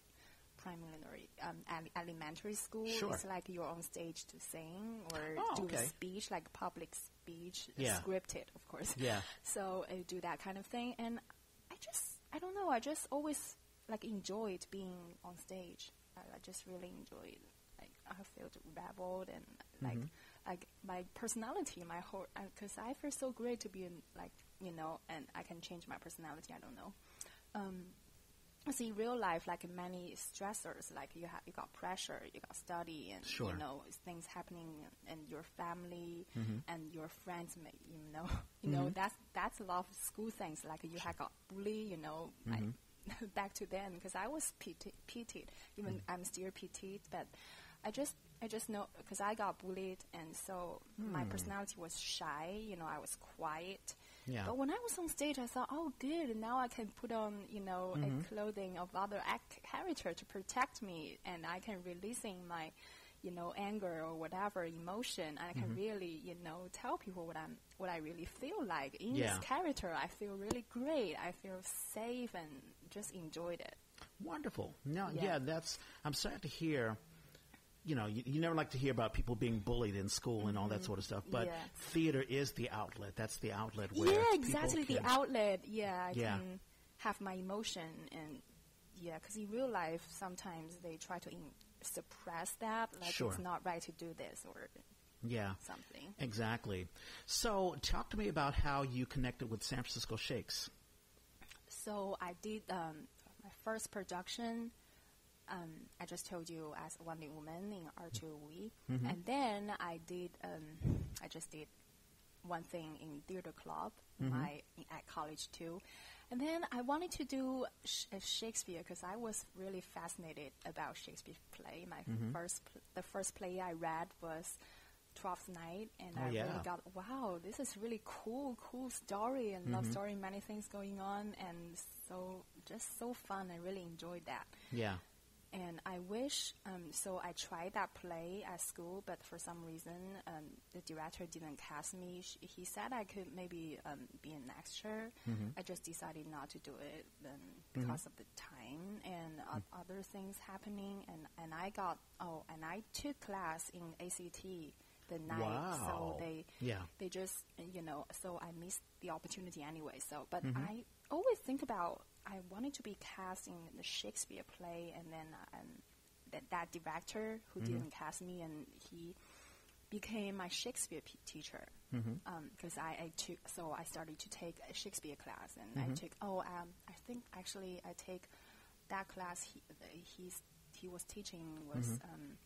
primary um, elementary school Sure. it's like you're on stage to sing or Oh, do okay. a speech like public speech Yeah. scripted of course Yeah. so I do that kind of thing and I just I don't know I just always like enjoyed being on stage I, I just really enjoyed. Like I felt rebelled and like like my personality, my whole because I feel so great to be in like you know, and I can change my personality. I don't know. Um, see, real life, like many stressors, like you have, you got pressure, you got study, and Sure. you know things happening, and your family Mm-hmm. and your friends, may, you know, you know that's that's a lot of school things. Like you had got bully, you know, Mm-hmm. back to then because I was PT, PT even Mm. I'm still PT, but I just I just know because I got bullied, and so Hmm. my personality was shy. You know, I was quiet. Yeah. But when I was on stage, I thought, oh, good. Now I can put on, you know, Mm-hmm. a clothing of other act- character to protect me, and I can releasing my, you know, anger or whatever emotion. And I Mm-hmm. can really, you know, tell people what I'm, what I really feel like in Yeah. this character. I feel really great. I feel safe and just enjoyed it. Wonderful. No, yeah. Yeah. that's. I'm sad to hear. You know, you, you never like to hear about people being bullied in school and all that sort of stuff. But Mm-hmm. Yeah. theater is the outlet. That's the outlet where yeah, exactly. The outlet. Yeah, I Yeah. can have my emotion and yeah, because in real life sometimes they try to in- suppress that, like Sure. it's not right to do this or Yeah, something. exactly. So, talk to me about how you connected with San Francisco Shakes. So I did um, my first production. Um, I just told you as Wonder Woman in R2OE, Mm-hmm. and then I did. Um, I just did one thing in theater club, Mm-hmm. my at college too, and then I wanted to do sh- uh, Shakespeare because I was really fascinated about Shakespeare play. My Mm-hmm. first, pl- the first play I read was Twelfth Night, and Oh, I yeah. really got wow, this is really cool, cool story and Mm-hmm. love story, many things going on, and so just so fun. I really enjoyed that, Yeah. And I wish. Um, so I tried that play at school, but for some reason, um, the director didn't cast me. Sh- he said I could maybe um, be an extra. I just decided not to do it then because of the time and o- other things happening, and and I got oh, and I took class in ACT the night, Wow. so they Yeah. they just you know so i missed the opportunity anyway so but Mm-hmm. i always think about i wanted to be cast in the shakespeare play and then um, that, that director who Mm-hmm. didn't cast me and he became my shakespeare p- teacher Mm-hmm. because I, I took so i started to take a shakespeare class and Mm-hmm. i took oh um, i think actually i take that class he, he's he was teaching was Mm-hmm. um,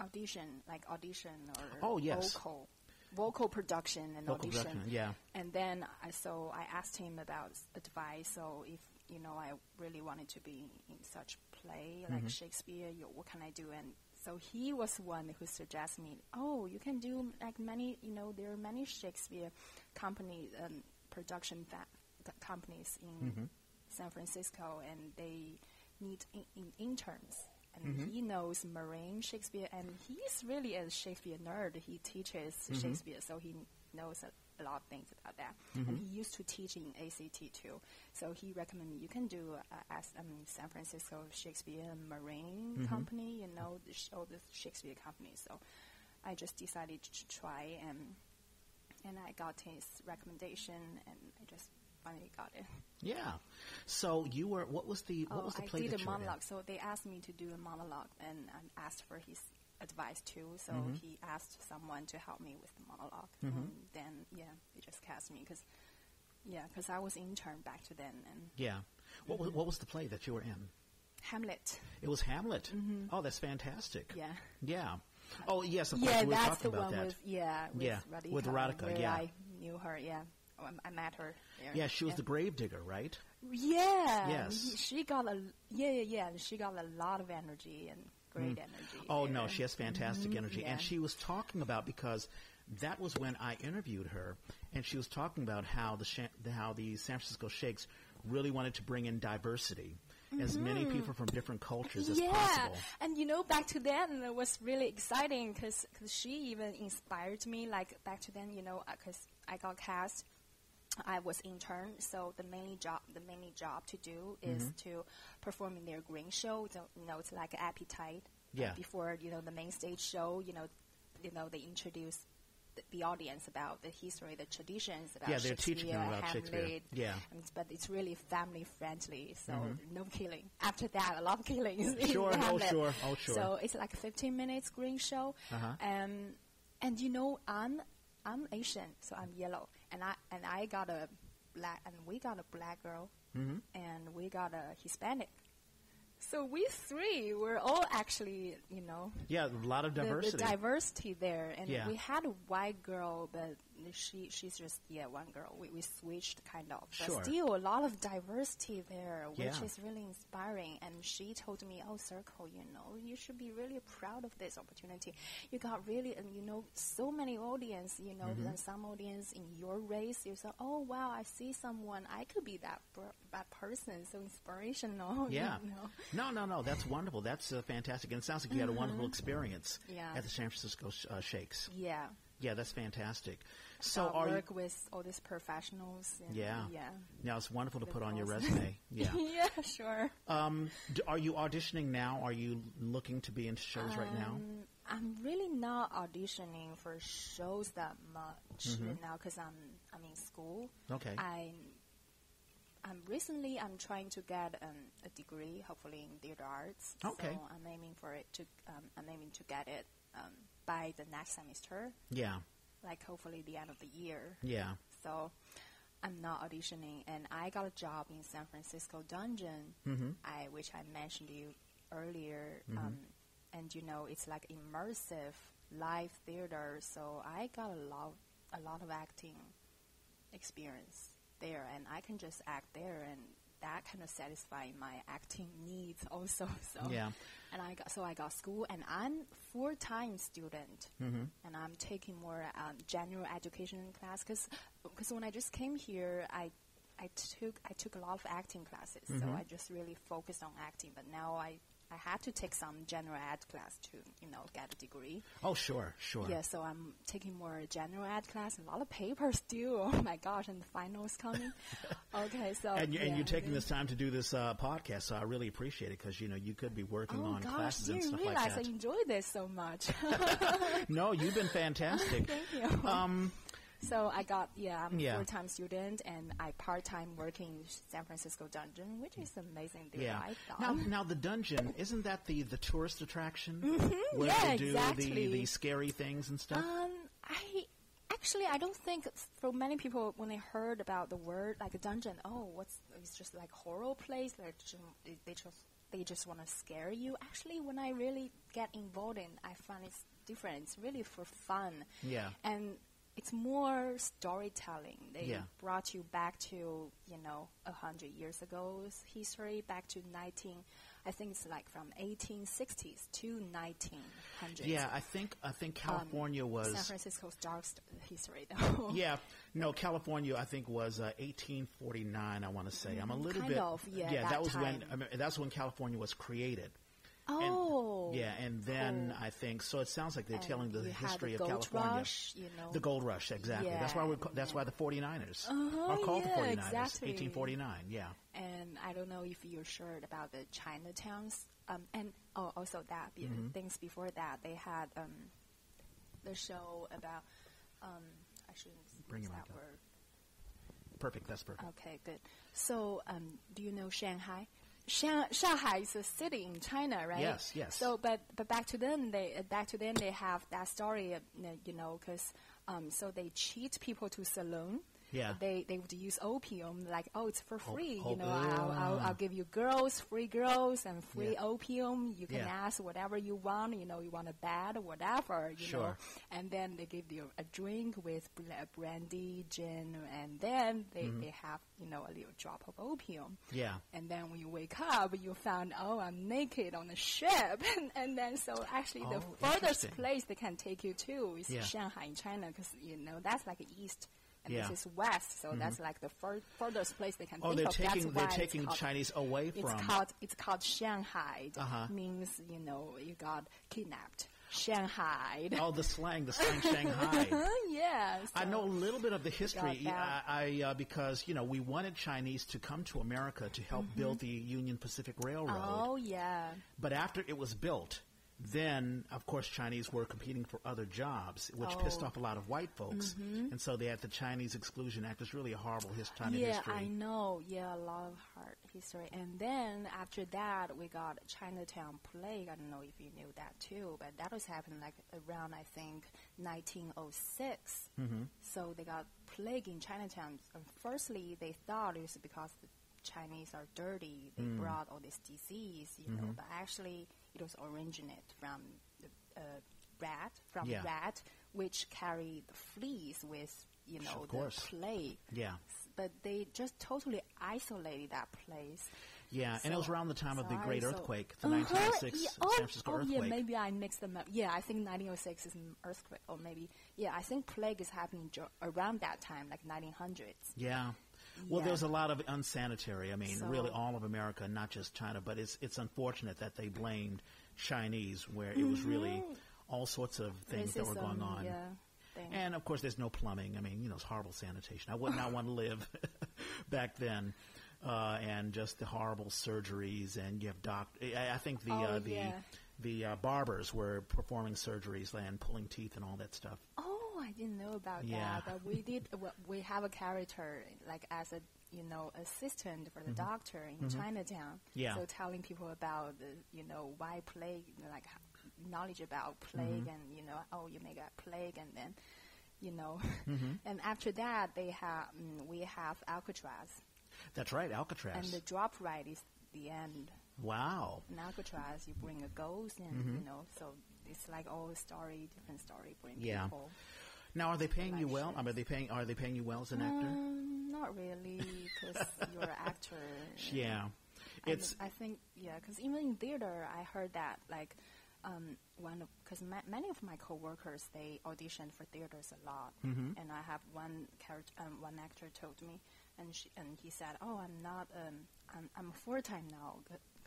audition, like audition or Oh, yes. vocal, vocal production and Vocal audition. production, yeah. And then I so I asked him about advice. So if you know I really wanted to be in such play like Mm-hmm. Shakespeare, you, what can I do? And so he was one who suggested me, oh, you can do like many, you know, there are many Shakespeare company um, production fa- companies in Mm-hmm. San Francisco, and they need in, in interns. And Mm-hmm. he knows Marin Shakespeare, and he's really a Shakespeare nerd. He teaches Mm-hmm. Shakespeare, so he knows a, a lot of things about that. Mm-hmm. And he used to teach in ACT too. So he recommended you can do uh, as um, San Francisco Shakespeare Marine Mm-hmm. Company, you know, the sh- all the Shakespeare companies. So I just decided to try, and and I got his recommendation, and I just finally got it. Yeah. So you were. What was the What oh, was the I play did that a you were in? monologue. So they asked me to do a monologue, and I asked for his advice too. So Mm-hmm. he asked someone to help me with the monologue, Mm-hmm. and then yeah, they just cast me because yeah, because I was intern back to then, and Yeah. What was What was the play that you were in? Hamlet. It was Hamlet. Oh, that's fantastic. Mm-hmm. Yeah. Yeah. Oh yes, of course. Yeah, we were that's talking the about one that. with yeah with Yeah, Radhika, with Radhika, yeah. I knew her. Yeah, Oh, Oh, I- I met her. There. yeah, she was yeah. the grave digger, right? Yeah. Yes. She got a yeah yeah yeah. She got a lot of energy and great mm. energy. Oh no, she has fantastic mm-hmm. energy, yeah. and she was talking about because that was when I interviewed her, and she was talking about how the the- how the San Francisco Shakes really wanted to bring in diversity, as many mm-hmm. people from different cultures as Mm-hmm. yeah. possible. And you know, back to then, it was really exciting because she even inspired me. Like back to then, you know, uh, because I got cast. I was intern, so the main job, the main job to do is Mm-hmm. to perform in their green show. So, you know, it's like appetite. uh, Yeah. before you know the main stage show, you know, you know they introduce the audience about the history, the traditions about Yeah, they're Shakespeare, teaching them about Hamlet, Shakespeare. Yeah. it's- but it's really family friendly, so no killing. After that, a lot of killings. in Sure, oh, sure, oh, sure. So it's like a 15 minute green show, Uh-huh. and and you know I'm I'm Asian, so I'm yellow, and I and I got a black, and we got a black girl, Mm-hmm. and we got a Hispanic. So we three were all actually, you know, Yeah, a lot of the- diversity. The, diversity there, and Yeah. we had a white girl, but she she's just yeah one girl. We we switched kind of, but Sure. still a lot of diversity there, which Yeah. is really inspiring. And she told me, "Oh, Circle, you know, you should be really proud of this opportunity. You got really, and you know, so many audience. You know, Mm-hmm. and some audience in your race. You say, oh wow, I see someone. I could be that per- that person. So inspirational. Yeah. You know? No, no, no. That's wonderful. That's uh, fantastic. And it sounds like you had a wonderful experience Mm-hmm. Yeah. at the San Francisco sh- uh, Shakes. Yeah. Yeah, that's fantastic. So uh, are you? work with all these professionals. And Yeah. yeah, Now it's wonderful to put on your resume. Yeah. yeah, sure. Um, d- are you auditioning now? Are you looking to be in shows right now? Um, I'm really not auditioning for shows that much right now because I'm I'm in school. Mm-hmm. Okay. I I'm recently I'm trying to get um, a degree, hopefully in theater arts. Okay. So I'm aiming for it to um, I'm aiming to get it um, by the next semester, Yeah. like hopefully the end of the year. Yeah. So I'm not auditioning, and I got a job in San Francisco Dungeon, Mm-hmm. I which I mentioned to you earlier. Um, and you know, it's like immersive live theater. So I got a lot, a lot of acting experience there, and I can just act there, and that kind of satisfy my acting needs also. So Yeah. And I got so I got school, and I'm full time student, Mm-hmm. and I'm taking more um, general education class because because when I just came here, I I took I took a lot of acting classes, so Mhm. I just really focused on acting. But now I I had to take some general ed class to you know get a degree. Oh, sure, sure. Yeah, so I'm taking more general ed class. A lot of papers due. Oh my gosh, and the finals coming. okay, so And, you, and yeah, you're taking this time to do this uh, podcast, so I really appreciate it because you know you could be working Oh on gosh, classes and stuff realize like that. I enjoy this so much. no, you've been fantastic. Thank you. Um, So I got yeah, I'm Yeah. a full time student and I part time working in San Francisco Dungeon, which is amazing. There, yeah. I thought. Now, now the dungeon isn't that the the tourist attraction where Mm-hmm. Yeah, they do exactly. the the scary things and stuff? um, I actually I don't think for many people when they heard about the word like a dungeon, oh, what's it's just like horror place, like they just they just want to scare you. Actually, when I really get involved in, I find it's different. It's really for fun. Yeah. and it's more storytelling. They Yeah. brought you back to you know a hundred years ago's history, back to nineteen. I think it's like from 1860s to 1900s. yeah, I think I think Um, California was San Francisco's dark st- history, though. Yeah, no, California. I think was uh, 1849. I want to say. I'm a little Kind bit. of, yeah, that, that was when. I mean, that's when California was created. And- Oh, yeah, and then cool. I think so. It sounds like they're And telling the history the of California. Rush, you know. The gold rush, exactly. That's why we're. That's yeah. why the 49ers Uh-huh, are called yeah, the 49ers. exactly. 1849. Yeah. and I don't know if you're sure about the Chinatowns. Um, and oh, also that Mm-hmm. things before that they had um, the show about. Um, I shouldn't Bring use it that back up. word. Perfect. That's perfect. Okay, good. So, um, do you know Shanghai? Shan- Shanghai is a city in China, right? Yes, yes. So, but but back to them, they uh, back to them, they have that story, uh, you know, because um, so they cheat people to saloon. Yeah. They they would use opium like oh it's for free you know I'll, I'll ah. I'll give you girls free girls and free Yeah. opium you can Yeah. ask whatever you want you know you want a bed or whatever you know Sure. and then they give you a drink with brandy, gin, and then they, Mm-hmm. they have you know a little drop of opium. Yeah. And then when you wake up, you found oh I'm naked on the ship, and, and then so actually the Oh, furthest place they can take you to is Yeah. Shanghai in China because you know that's like east. And Yeah. Mm-hmm. this is west, so that's like the fur- furthest place they can Oh, think they're of. taking they're taking it's called, Chinese away It's from. called it's called Shanghai. Uh-huh. Means you know you got kidnapped. Shanghai. oh, the slang, the slang Shanghai. yes. I know a little bit of the history. I, I uh, because you know we wanted Chinese to come to America to help build the Union Pacific Railroad. Mm-hmm. Oh yeah. But after it was built, then, of course, Chinese were competing for other jobs, which pissed Oh. off a lot of white folks. And so they had the Chinese Exclusion Act. It's really a horrible his- China yeah, history. I know. Yeah, a lot of hard history. And then after that, we got Chinatown Plague. I don't know if you knew that too, but that was happening like around I think 1906. Mm-hmm. So they got plague in Chinatown. And firstly, they thought it was because the Chinese are dirty. They Mm. brought all this disease, you Mm-hmm. know. But actually, it was originate from the uh, rat, from Yeah. rat, which carried fleas with you know Of the course. plague Yeah. but they just totally isolated that place. Yeah, and it was around the time of the Great Earthquake, the Uh-huh, 1906 yeah, San oh, Francisco oh, earthquake. yeah, maybe I mixed them up. Yeah, I think 1906 is an earthquake, or maybe yeah, I think plague is happening jo- around that time, like 1900s. Yeah. Well, Yeah. there's a lot of unsanitary. I mean, So- really, all of America, not just China. But it's it's unfortunate that they blamed Chinese, where it was really all sorts of things that were going Mm-hmm. On. Yeah, thing. And of course, there's no plumbing. I mean, you know, it's horrible sanitation. I would not want to live back then. Uh, and just the horrible surgeries, and you have doc. I, I think the Oh, uh, the yeah. the uh, barbers were performing surgeries and pulling teeth and all that stuff. Oh, I didn't know about Yeah. that. But we did. well, We have a character like as a you know assistant for the doctor in Chinatown. Mm-hmm. Yeah. So telling people about the you know why plague, like knowledge about plague, Mm-hmm. and you know oh you may get plague, and then you know, Mm-hmm. and after that they have mm, we have Alcatraz, That's right, Alcatraz. and the drop ride is the end. wow. In Alcatraz, you bring a ghost, and Mm-hmm. you know so. It's like all story, different story, bring Yeah. people. Now, are they paying you well? Are they paying? Are they paying you well as an actor? Um, not really, because you're an actor. Yeah, it's I think yeah, because even in theater, I heard that like um, one of because ma- many of my coworkers they audition for theaters a lot, Mm-hmm. and I have one character, um, one actor told me, and she and he said, oh, I'm not, um, I'm I'm full time now.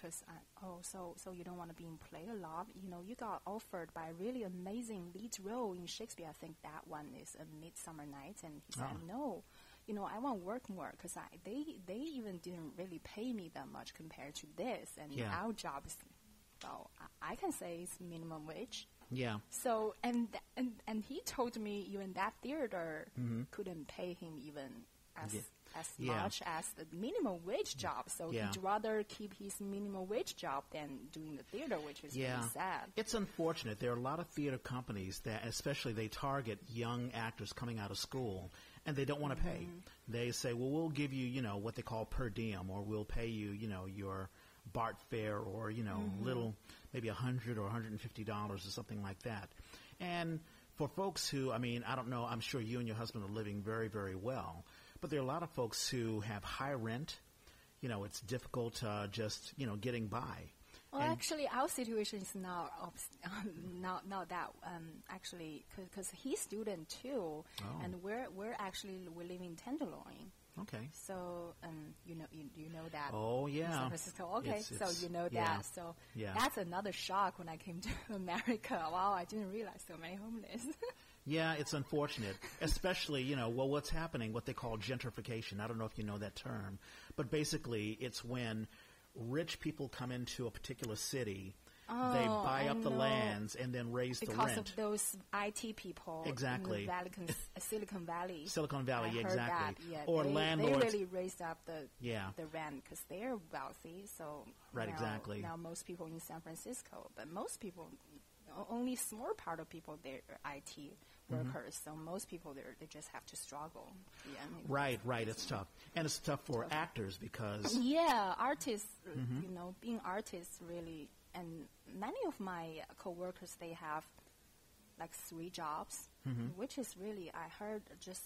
Because oh, so so you don't want to be in play a lot. You know, you got offered by a really amazing lead role in Shakespeare. I think that one is a Midsummer Night, and he said Ah. no you know, I want work more because I they they even didn't really pay me that much compared to this, and Yeah. our job is, well, I, I can say it's minimum wage. yeah, So and th- and and he told me even that theater Mhm. couldn't pay him even as Yeah. As Yeah. much as the minimum wage job. So Yeah. he'd rather keep his minimum wage job than doing the theater, which is yeah. really sad. It's unfortunate. There are a lot of theater companies that, especially, they target young actors coming out of school, and they don't want to pay. Mm-hmm. They say, "Well, we'll give you, you know, what they call per diem, or we'll pay you, you know, your BART fare, or you know, Mm-hmm. little, maybe a hundred or hundred and fifty dollars, or something like that." And for folks who, I mean, I don't know. I'm sure you and your husband are living very, very well, but there are a lot of folks who have high rent. You know, it's difficult uh, just you know getting by. Well, And- actually, our situation is not obs- not not that. Um, actually, because he's student too, Oh. and we're we're actually we live in Tenderloin. Okay. So um, you know you, you know that. Oh yeah. San Francisco. Okay, It's- so you know yeah. that. So Yeah. that's another shock when I came to America. Wow, I didn't realize so many homeless. Yeah, it's unfortunate, especially you know well what's happening, what they call gentrification. I don't know if you know that term, but basically it's when rich people come into a particular city, they Oh, buy I up the lands and then raise the rent because of those IT people Exactly. Valley, uh, Silicon Valley. Silicon Valley, I exactly. Yeah, Or they, landlords. They really raised up the Yeah. the rent because they're wealthy. So Right, now, exactly. Now most people in San Francisco, but most people, only small part of people they're IT Mm-hmm. workers. So most people they they just have to struggle. Yeah, Right, right. It's tough, and it's tough for actors because Yeah, artists, uh, Mm-hmm. you know, being artists really, and many of my coworkers, they have like three jobs, Mm-hmm. which is really, I heard just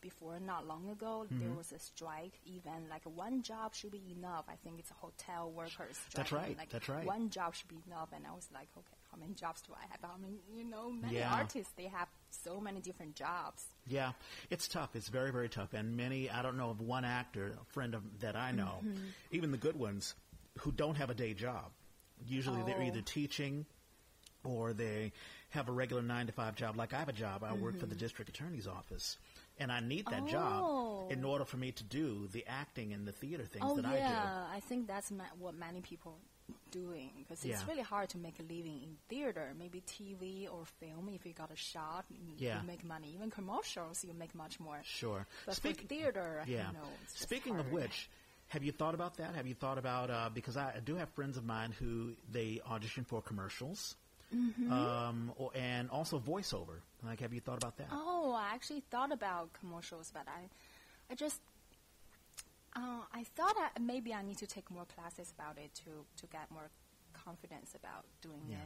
before, not long ago, there Mm-hmm. was a strike even like one job should be enough. I think it's a hotel workers strike. That's right, Like that's right. One job should be enough. And I was like, okay, many jobs do I have? How many, you know, many Yeah. artists, they have so many different jobs. Yeah, it's tough. It's very, very tough. And many, I don't know of one actor, a friend of, that I know, Mm-hmm. even the good ones, who don't have a day job. Usually they're Oh. either teaching or they have a regular nine to five job. Like I have a job, I work for the district attorney's office. And I need that job in Mm-hmm. Oh. order for me to do the acting and the theater things Oh that I do. yeah, I think that's ma- what many people doing because Yeah. it's really hard to make a living in theater. Maybe TV or film, if you got a shot, Yeah. you make money. Even commercials, you make much more. Sure. But Speak- for theater, Yeah. you know, Speaking of which, have you thought about that? Have you thought about uh, because I, I do have friends of mine who they audition for commercials, Mm-hmm. um, or, and also voiceover. Like, have you thought about that? Oh, I actually thought about commercials, but I, I just, uh, I thought I, maybe I need to take more classes about it to to get more confidence about doing Yeah.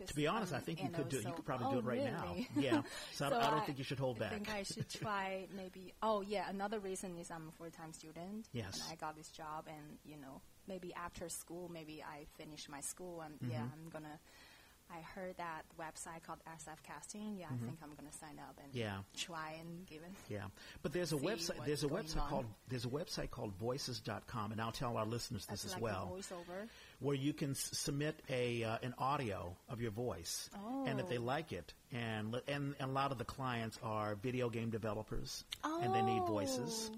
it. To be honest, I um, think you could do it. You could probably oh, do it right really? now. Yeah. So, I, I don't think you should hold back. I think I should try maybe. Oh yeah, another reason is I'm a full time student. Yes. And I got this job, and you know, maybe after school, maybe I finish my school, and yeah, Mm-hmm. I'm gonna. I heard that website called SF Casting. Yeah, I think I'm gonna sign up and Mm-hmm. Yeah. try and give it. Yeah, but there's a website. There's a website on. called there's a website called Voices.com, and I'll tell our listeners this That's as like well, a voiceover. where you can s- submit a uh, an audio of your voice, and if they Oh. like it, and and, and a lot of the clients are video game developers, and they need voices,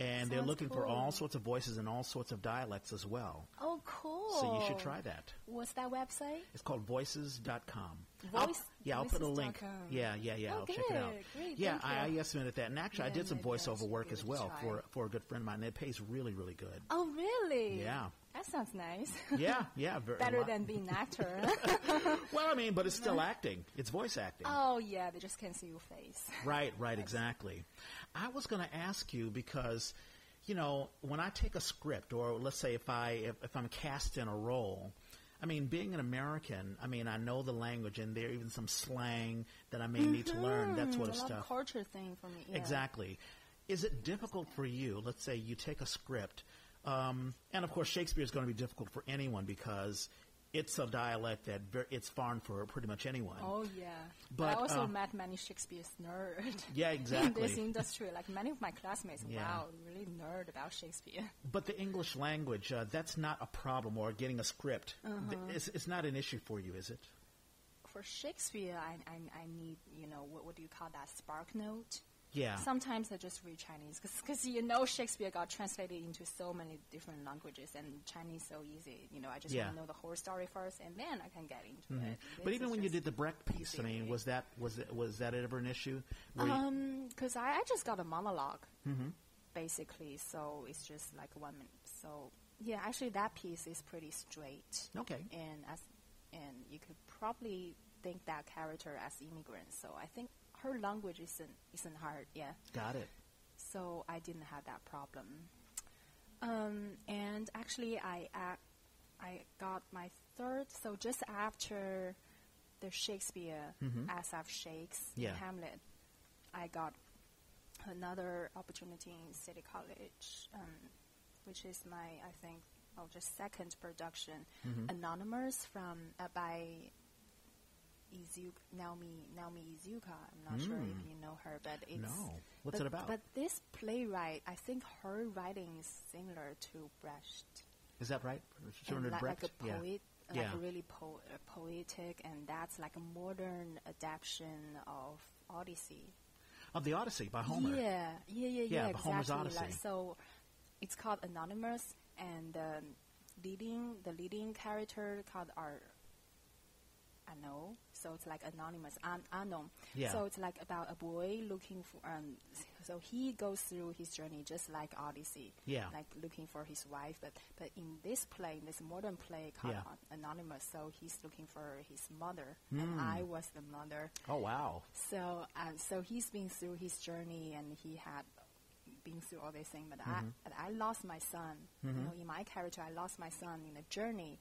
And they're Sounds looking for all sorts of voices and all sorts of dialects as well. Oh, cool. So you should try that. What's that website? It's called voices.com. I'll, Voice- yeah, I'll put a link. Yeah, yeah, yeah. Oh, I'll check it out. Great, yeah, I, I estimated that. And actually, I did some voiceover work as well try. for for a good friend of mine. It pays really, really good. Oh, really? Yeah. That sounds nice. Yeah, yeah. Very, Better than being an actor. Well, I mean, but it's still acting. It's voice acting. oh, yeah, they just can't see your face. Right, right, exactly. I was going to ask you because, you know, when I take a script, or let's say if I if, if I'm cast in a role, I mean, being an American, I mean, I know the language, and there even some slang that I may need to learn, that sort of Mm-hmm. a stuff. culture thing for me. Yeah. Exactly. Is it difficult for you? Let's say you take a script, um, and of course Shakespeare is going to be difficult for anyone because it's a dialect that ver- it's foreign for pretty much anyone. Oh yeah, But, I also uh, met many Shakespeare's nerd. Yeah, In exactly. this industry, like many of my classmates, Yeah. wow, really nerd about Shakespeare. But the English language, uh, that's not a problem, or getting a script. Uh-huh. It's, it's not an issue for you, is it? For Shakespeare, I, I, I need, you know, what, what do you call that, spark note? Yeah. Sometimes I just read Chinese because you know Shakespeare got translated into so many different languages and Chinese so easy. You know, I just Yeah. want to know the whole story first and then I can get into it. but even when you did the Brecht piece, I mean, was that was it, was that ever an issue? Um, because I, I just got a monolog Mm-hmm. basically, so it's just like one minute. So yeah, actually that piece is pretty straight, okay. and as and you could probably think that character as immigrant. So I think her language isn't isn't hard. Yeah. Got it. so I didn't have that problem. Um, and actually, I ac- I got my third. So just after the Shakespeare Mhm. SF Shakes Yeah. Hamlet, I got another opportunity in City College, um, which is my I think oh just second production, Mhm. Anonymous from uh, by. Iizuka, Naomi Naomi Iizuka. I'm not sure if Mm. you know her, but it's No. What's but, it about? But this playwright, I think her writing is similar to Brecht. Is that right? Bernard like, Brecht? like a yeah. poet, like Yeah. really po- uh, poetic, and that's like a modern adaptation of Odyssey. Of the Odyssey by Homer. Yeah, yeah, yeah, yeah. Yeah, exactly. Homer's Like, Odyssey. so it's called Anonymous, and um, leading the leading character called Ar. Ano, so it's like anonymous, an- unknown. Yeah. So it's like about a boy looking for. Um, so he goes through his journey just like Odyssey. Yeah. Like looking for his wife, but but in this play, in this modern play called Yeah. Anonymous, so he's looking for his mother, Mm. and I was the mother. Oh wow. So, um, so he's been through his journey, and he had been through all these things. But Mm-hmm. I, I lost my son. You know, in my character, I lost my son in a journey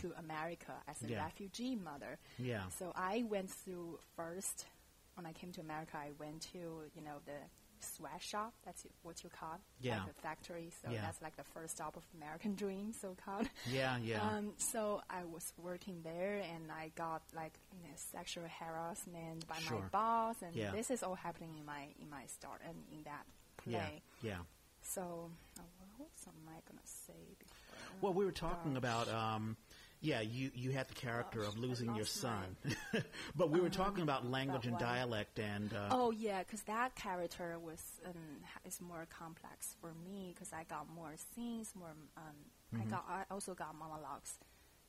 to America as a Mm. Yeah. refugee mother. Yeah. So I went through first. When I came to America, I went to you know the sweatshop. That's what you call Yeah. like the factory. So Yeah. that's like the first stop of American dream, so called. Yeah, yeah. Um, so I was working there, and I got like you know, sexual harassment by Sure. my boss, and Yeah. this is all happening in my in my start and in that. Play. Yeah. So, uh, what else am I gonna say before? Well, we were talking Gosh. about, um, yeah, you, you had the character Gosh, of losing your son. but we were talking about language and one. dialect and. Uh, Oh yeah, because that character was um, is more complex for me because I got more scenes, more. Um, Mm-hmm. I got I also got monologues,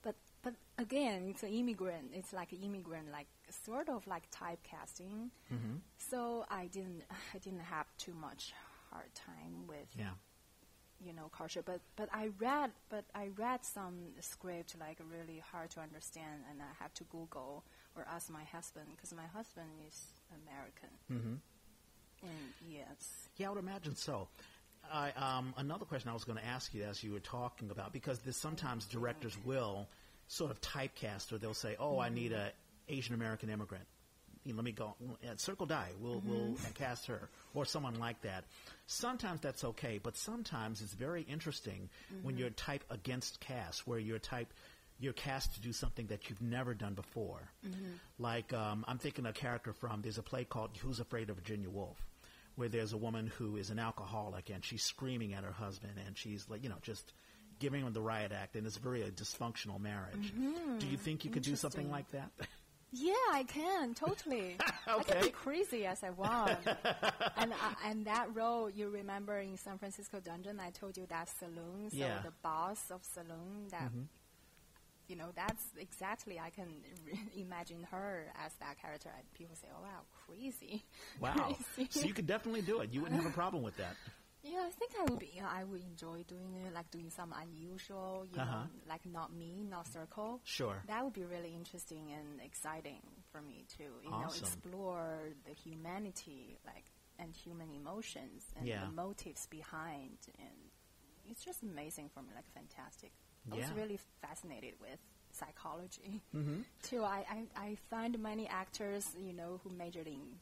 but but again, it's an immigrant. It's like an immigrant, like sort of like typecasting. Mm-hmm. So I didn't I didn't have too much hard time with Yeah. you know culture. But but I read but I read some script like really hard to understand, and I have to Google or ask my husband because my husband is American. Mm-hmm. And yes, Yeah, I would imagine so. I, um, another question I was going to ask you as you were talking about because there's sometimes directors will sort of typecast or they'll say, "Oh, I mm-hmm. need a Asian American immigrant." You know, let me go at Circle Dai. We'll we'll mm-hmm. cast her or someone like that. Sometimes that's okay, but sometimes it's very interesting when mm-hmm. you're type against cast, where you're type you're cast to do something that you've never done before. Like um, I'm thinking a character from there's a play called Who's Afraid of Virginia Woolf, where there's a woman who is an alcoholic and she's screaming at her husband and she's like you know just giving him the riot act and it's very a dysfunctional marriage. Do you think you could do something like that? yeah, I can totally. okay. I can be crazy as I want. and I, and that role you remember in San Francisco Dungeon, I told you that saloon. So Yeah. Mm-hmm. the boss of saloon that. You know, that's exactly. I can re- imagine her as that character. And people say, "Oh wow, crazy!" wow. Crazy. so you could definitely do it. You wouldn't have a problem with that. Yeah, I think I would be. Yeah, I would enjoy doing it, like doing some unusual, you Uh-huh. know, like not me, not circle. Sure. That would be really interesting and exciting for me to, you know, explore the humanity, like, and human emotions and Yeah. the motives behind, and it's just amazing for me, like fantastic. I was really fascinated with psychology Mm-hmm. too. I, I I find many actors, you know, who majored in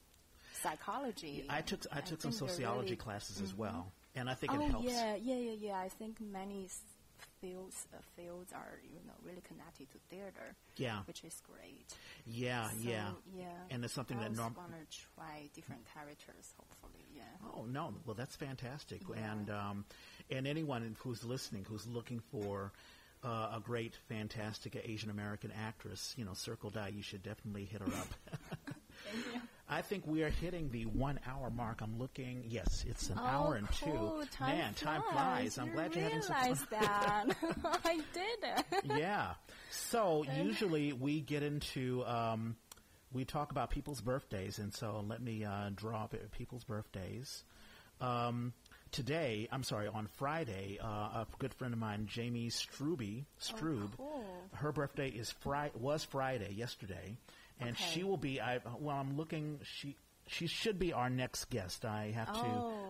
psychology. I took I took some sociology really- classes as well, and I think oh it helps. yeah, yeah, yeah, yeah. I think many fields uh, fields are you know really connected to theater, Yeah. which is great. Yeah, So, yeah. yeah. And it's something I that always norm- want to try different characters. Hopefully, yeah. Oh no! Well, that's fantastic. Yeah. And um, and anyone who's listening who's looking for uh, a great, fantastic Asian American actress, you know, Circle Dai, you should definitely hit her up. I think we are hitting the one hour mark. I'm looking. Yes, it's an oh, hour and cool. two. Time Man, time flies. flies. I'm you glad you're having some fun. realized that. I did yeah. So usually we get into um, we talk about people's birthdays, and so let me uh, draw up people's birthdays. Um, today, I'm sorry, on Friday, uh, a good friend of mine, Jamie Struby, Strube, Oh, cool. her birthday is Fri- was Friday yesterday, and Okay. she will be. I well, I'm looking. She she should be our next guest. I have Oh.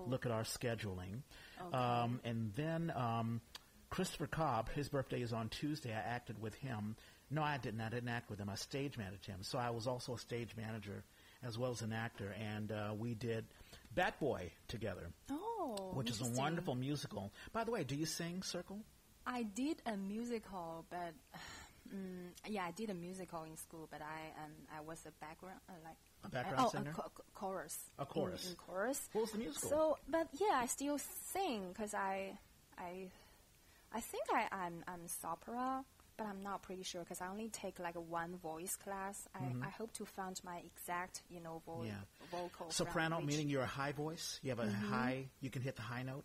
to look at our scheduling, Okay. um, and then um, Christopher Cobb. His birthday is on Tuesday. I acted with him. No, I didn't. I didn't act with him. I stage managed him. So I was also a stage manager as well as an actor, and uh, we did Bat Boy together, Oh, which is a wonderful musical. By the way, do you sing Circle? I did a musical, but mm, yeah, I did a musical in school. But I um I was a background uh, like A background oh, singer? a cho- chorus, A chorus. in, in chorus. What was the musical? So, but yeah, I still sing because I I I think I I'm I'm sopra, but I'm not pretty sure because I only take like a one voice class. I, I hope to find my exact you know vo- Mm-hmm. Yeah. vocal Soprano, meaning you're a high voice. You have a Mm-hmm. high. You can hit the high note.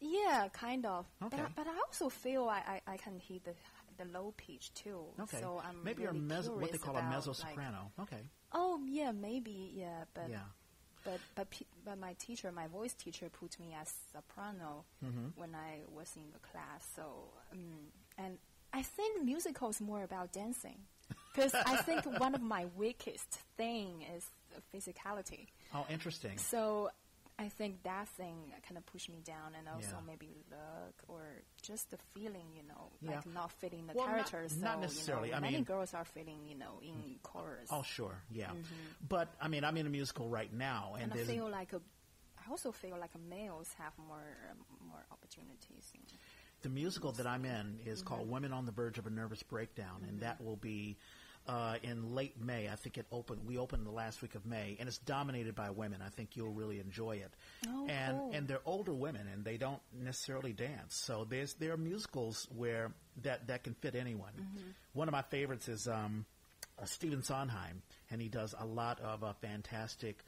Yeah, kind of. Okay. But, but I also feel I, I, I can hit the the low pitch too. Okay. So I'm maybe really you're a mezzo, what they call a mezzo like- soprano. okay. oh yeah, maybe yeah, but yeah. but but pe- but my teacher, my voice teacher, put me as soprano Mhm. when I was in the class. So um, and I think musical is more about dancing because I think one of my weakest thing is physicality. Oh, interesting. So I think that thing kind of pushed me down, and also Yeah. maybe look or just the feeling, you know, Yeah. like not fitting the Well, not- characters. not so, necessarily. You know, I many mean- girls are feeling, you know, in chorus. Oh, sure. Yeah. Mm-hmm. But I mean, I'm in a musical right now, and, and I feel like a, I also feel like males have more um, more opportunities. In, the musical that I'm in is Mm-hmm. called "Women on the Verge of a Nervous Breakdown," and that will be uh, in late May. I think it opened. We opened the last week of May, and it's dominated by women. I think you'll really enjoy it. Oh, and cool. and they're older women, and they don't necessarily dance. So there's there are musicals where that that can fit anyone. Mm-hmm. One of my favorites is um, uh, Stephen Sondheim, and he does a lot of uh, fantastic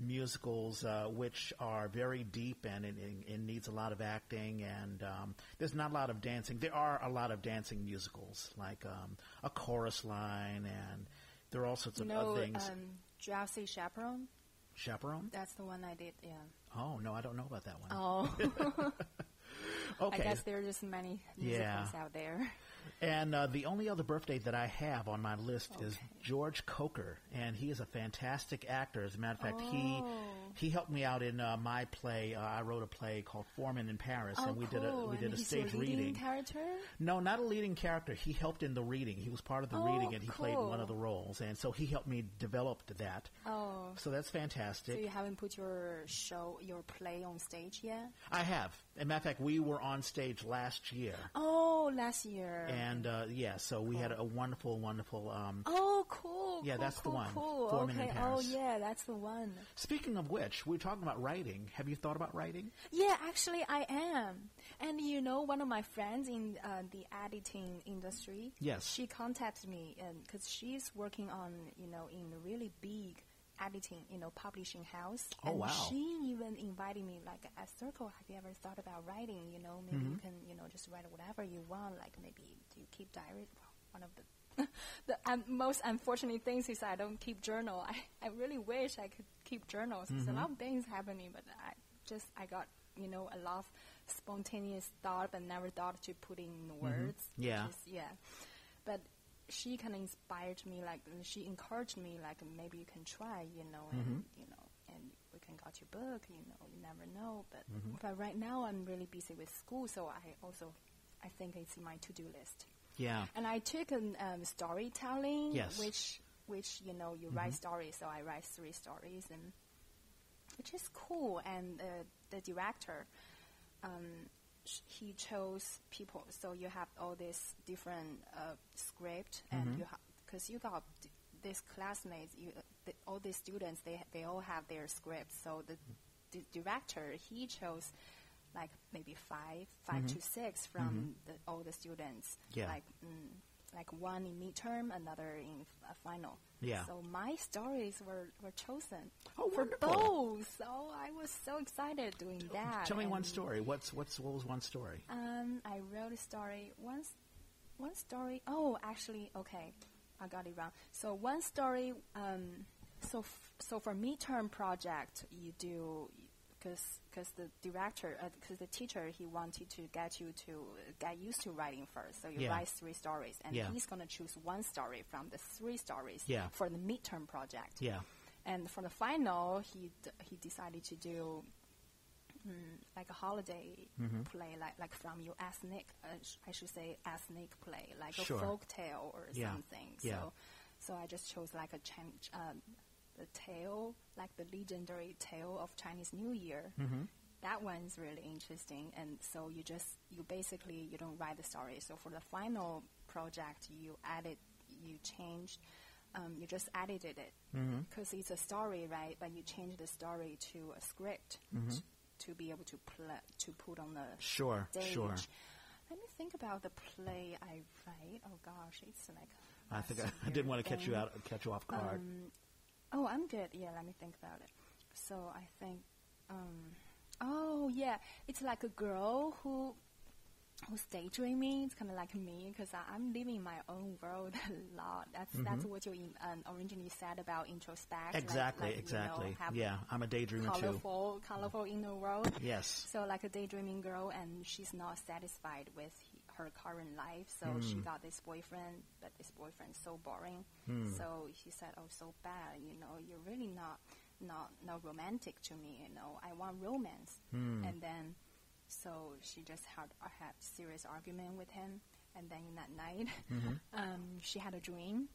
musicals uh, which are very deep and it, it, it needs a lot of acting and um, there's not a lot of dancing. There are a lot of dancing musicals like um, a chorus line and there are all sorts You of know, other things. um, Drowsy Chaperone. Chaperone? That's the one I did. Yeah. Oh no, I don't know about that one. Oh, okay. I guess there are just many musicals Yeah. out there. And uh, the only other birthday that I have on my list is George Coker, and he is a fantastic actor. As a matter of fact, Oh. he helped me out in uh, my play. Uh, I wrote a play called Foreman in Paris, oh, and we cool. did a we and did a he's stage leading reading. character. No, not a leading character. He helped in the reading. He was part of the Oh, reading, and he played one of the roles. And so he helped me develop that. Oh, So that's fantastic. so you haven't put your show, your play on stage yet? I have. As a matter of fact, we were on stage last year, Oh, last year. and uh, yeah, so we had a wonderful, wonderful. Um, Oh, cool. Yeah, cool, that's the one. Cool. Foreman in. Paris. Oh, yeah, that's the one. Speaking of which, we are talking about writing. Have you thought about writing? Yeah, actually, I am. And you know, one of my friends in uh, the editing industry. Yes. She contacted me because she's working on, you know, in a really big editing, you know, publishing house. Oh, and wow. She even invited me, like, at Circle, have you ever thought about writing? You know, maybe Mm-hmm. you can, you know, just write whatever you want. Like, maybe do you keep diary? One of the the um, most unfortunate things is I don't keep journal. I, I really wish I could keep journals. There's Mm-hmm. a lot of things happening, but I just I got you know a lot of spontaneous thought, but never thought to put in words. which Yeah. is- yeah. But she kind of inspired me, like she encouraged me, like maybe you can try, you know, and Mm-hmm. you know, and we can got your book, you know, you never know. But Mm-hmm. but right now I'm really busy with school, so I also I think it's in my to do list. Yeah. And I took an um, storytelling, Yes. which which you know you Mm-hmm. write stories. So I write three stories, and which is cool. And uh, the director, um, sh- he chose people. So you have all this different uh, script, and Mm-hmm. you because you got d- these classmates, you uh, the, all these students, they they all have their scripts. So the, the director he chose like maybe five, 5 to six from the, all the students. Mm-hmm. Yeah. Like mm, like one in midterm, another in f- final. Yeah. So my stories were, were chosen Oh, for wonderful. both. So I was so excited doing that. Tell me one story. What's what's what was one story? Um, I wrote a story. One, s- one story. Oh, actually, okay, I got it wrong. So one story. Um, so f- so for midterm project, you do because the director because the teacher he wanted to get you to get used to writing first. So you Yeah. write three stories, and Yeah. he's gonna choose one story from the three stories Yeah. for the midterm project. Yeah. And for the final, he d- he decided to do mm, like a holiday Mm-hmm. play, like like from your ethnic, uh, sh- I should say ethnic play, like Sure. a folk tale or Yeah. something. Yeah. So, so I just chose like a Chin- um, the tale, like the legendary tale of Chinese New Year. Mm-hmm. That one's really interesting, and so you just you basically you don't write the story. So for the final project, you added, you changed, um, you just edited it Mm-hmm. because it's a story, right? But you change the story to a script t- to be able to pl- to put on the Sure. stage. Sure. Let me think about the play I write. Oh gosh, it's like I think I, I didn't want to catch you out, catch you off guard. Um, oh, I'm good. Yeah, let me think about it. So I think, um, oh yeah, it's like a girl who who's daydreaming. It's kind of like me because I'm living my own world a lot. That's that's what you in, um, originally said about introspect. like- exactly. you know, exactly. yeah, I'm a daydreamer too. colorful, colorful inner world. Yes. So like a daydreaming girl, and she's not satisfied with her current life. So she Hmm. got this boyfriend, but this boyfriend's so boring. Hmm. So she said, "Oh, so bad. You know, you're really not not not romantic to me. You know, I want romance." Hmm. And then, so she just had uh, had serious argument with him. And then in that night, Mm-hmm. um, she had a dream,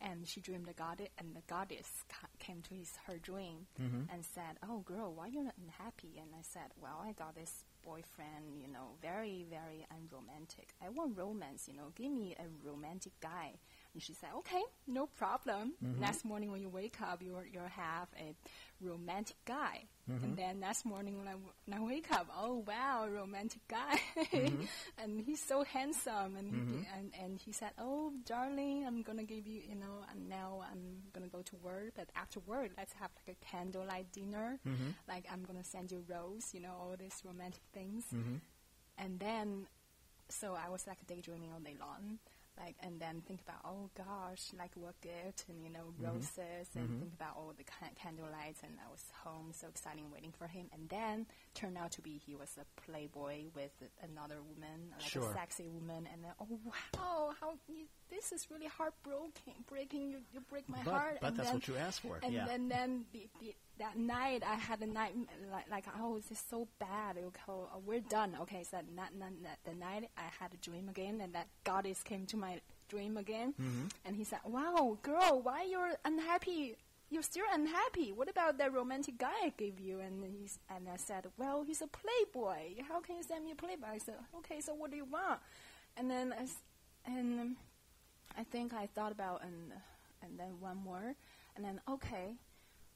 and she dreamed the goddess, and the goddess ca- came to his her dream Mm-hmm. and said, "Oh, girl, why you not unhappy?" And I said, "Well, I got this boyfriend, you know, very, very unromantic. I want romance, you know. Give me a romantic guy." And she said, okay, no problem. Mm-hmm. Next morning when you wake up, you'll, you'll have a romantic guy. Mm-hmm. And then next morning when I, w- when I wake up, oh wow, romantic guy. Mm-hmm. and he's so handsome. And, he, and, and he said, oh, darling, I'm going to give you, you know, and now I'm going to go to work. But after work, let's have like a candlelight dinner. Mm-hmm. Like I'm going to send you rose, you know, all these romantic things. Mm-hmm. And then, so I was like daydreaming all day long. Like, and then think about, oh gosh, like what gift and, you know, mm-hmm. roses and mm-hmm. think about all the ca- candlelights and I was home, so exciting waiting for him. And then turned out to be he was a playboy with another woman, like Sure. a sexy woman. And then, oh wow, how, you, this is really heartbreaking, breaking, you, you break my But, heart. but and that's then, what you asked for. and yeah. then, then the, the, that night, I had a night like, like oh, this is so bad. Okay, oh, we're done. Okay, so that, that, that, the night I had a dream again, and that goddess came to my dream again, Mm-hmm. and he said, "Wow, girl, why you're unhappy? You're still unhappy. What about that romantic guy I gave you?" And he's and I said, "Well, he's a playboy. How can you send me a playboy?" I said, "Okay, so what do you want?" And then I and I think I thought about and and then one more, and then okay,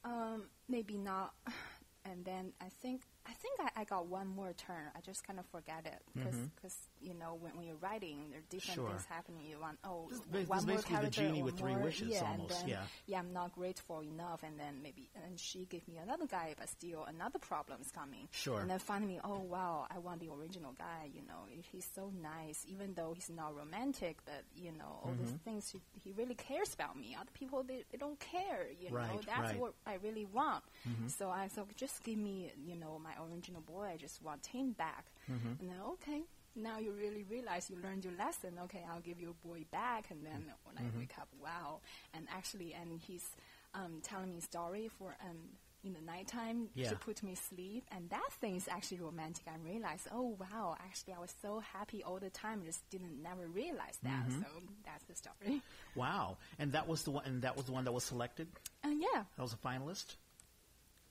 um, maybe not. And then I think I think I, I got one more turn. I just kind of forget it because you know when, when you're writing, there are different Sure. things happening. You want oh This one this is more the character genie or with three more. wishes yeah, almost, And then, yeah. yeah, I'm not grateful enough, and then maybe and she gave me another guy, but still another problem's coming. Sure. And then finally, oh wow, I want the original guy. You know, he's so nice, even though he's not romantic, but you know all Mm-hmm. these things. He, he really cares about me. Other people they, they don't care. You know, that's right. what I really want. So I thought, just give me, you know, my original boy. I just want him back. Mm-hmm. And then okay. Now you really realize you learned your lesson. Okay, I'll give your boy back. And then when Mm-hmm. I wake up, wow! And actually, and he's um, telling me story for um, in the nighttime Yeah. to put me sleep, and that thing is actually romantic. I realized, oh wow! Actually, I was so happy all the time. Just didn't never realize that. Mm-hmm. So that's the story. wow. And that was the one. And that was the one that was selected. And yeah, That was a finalist.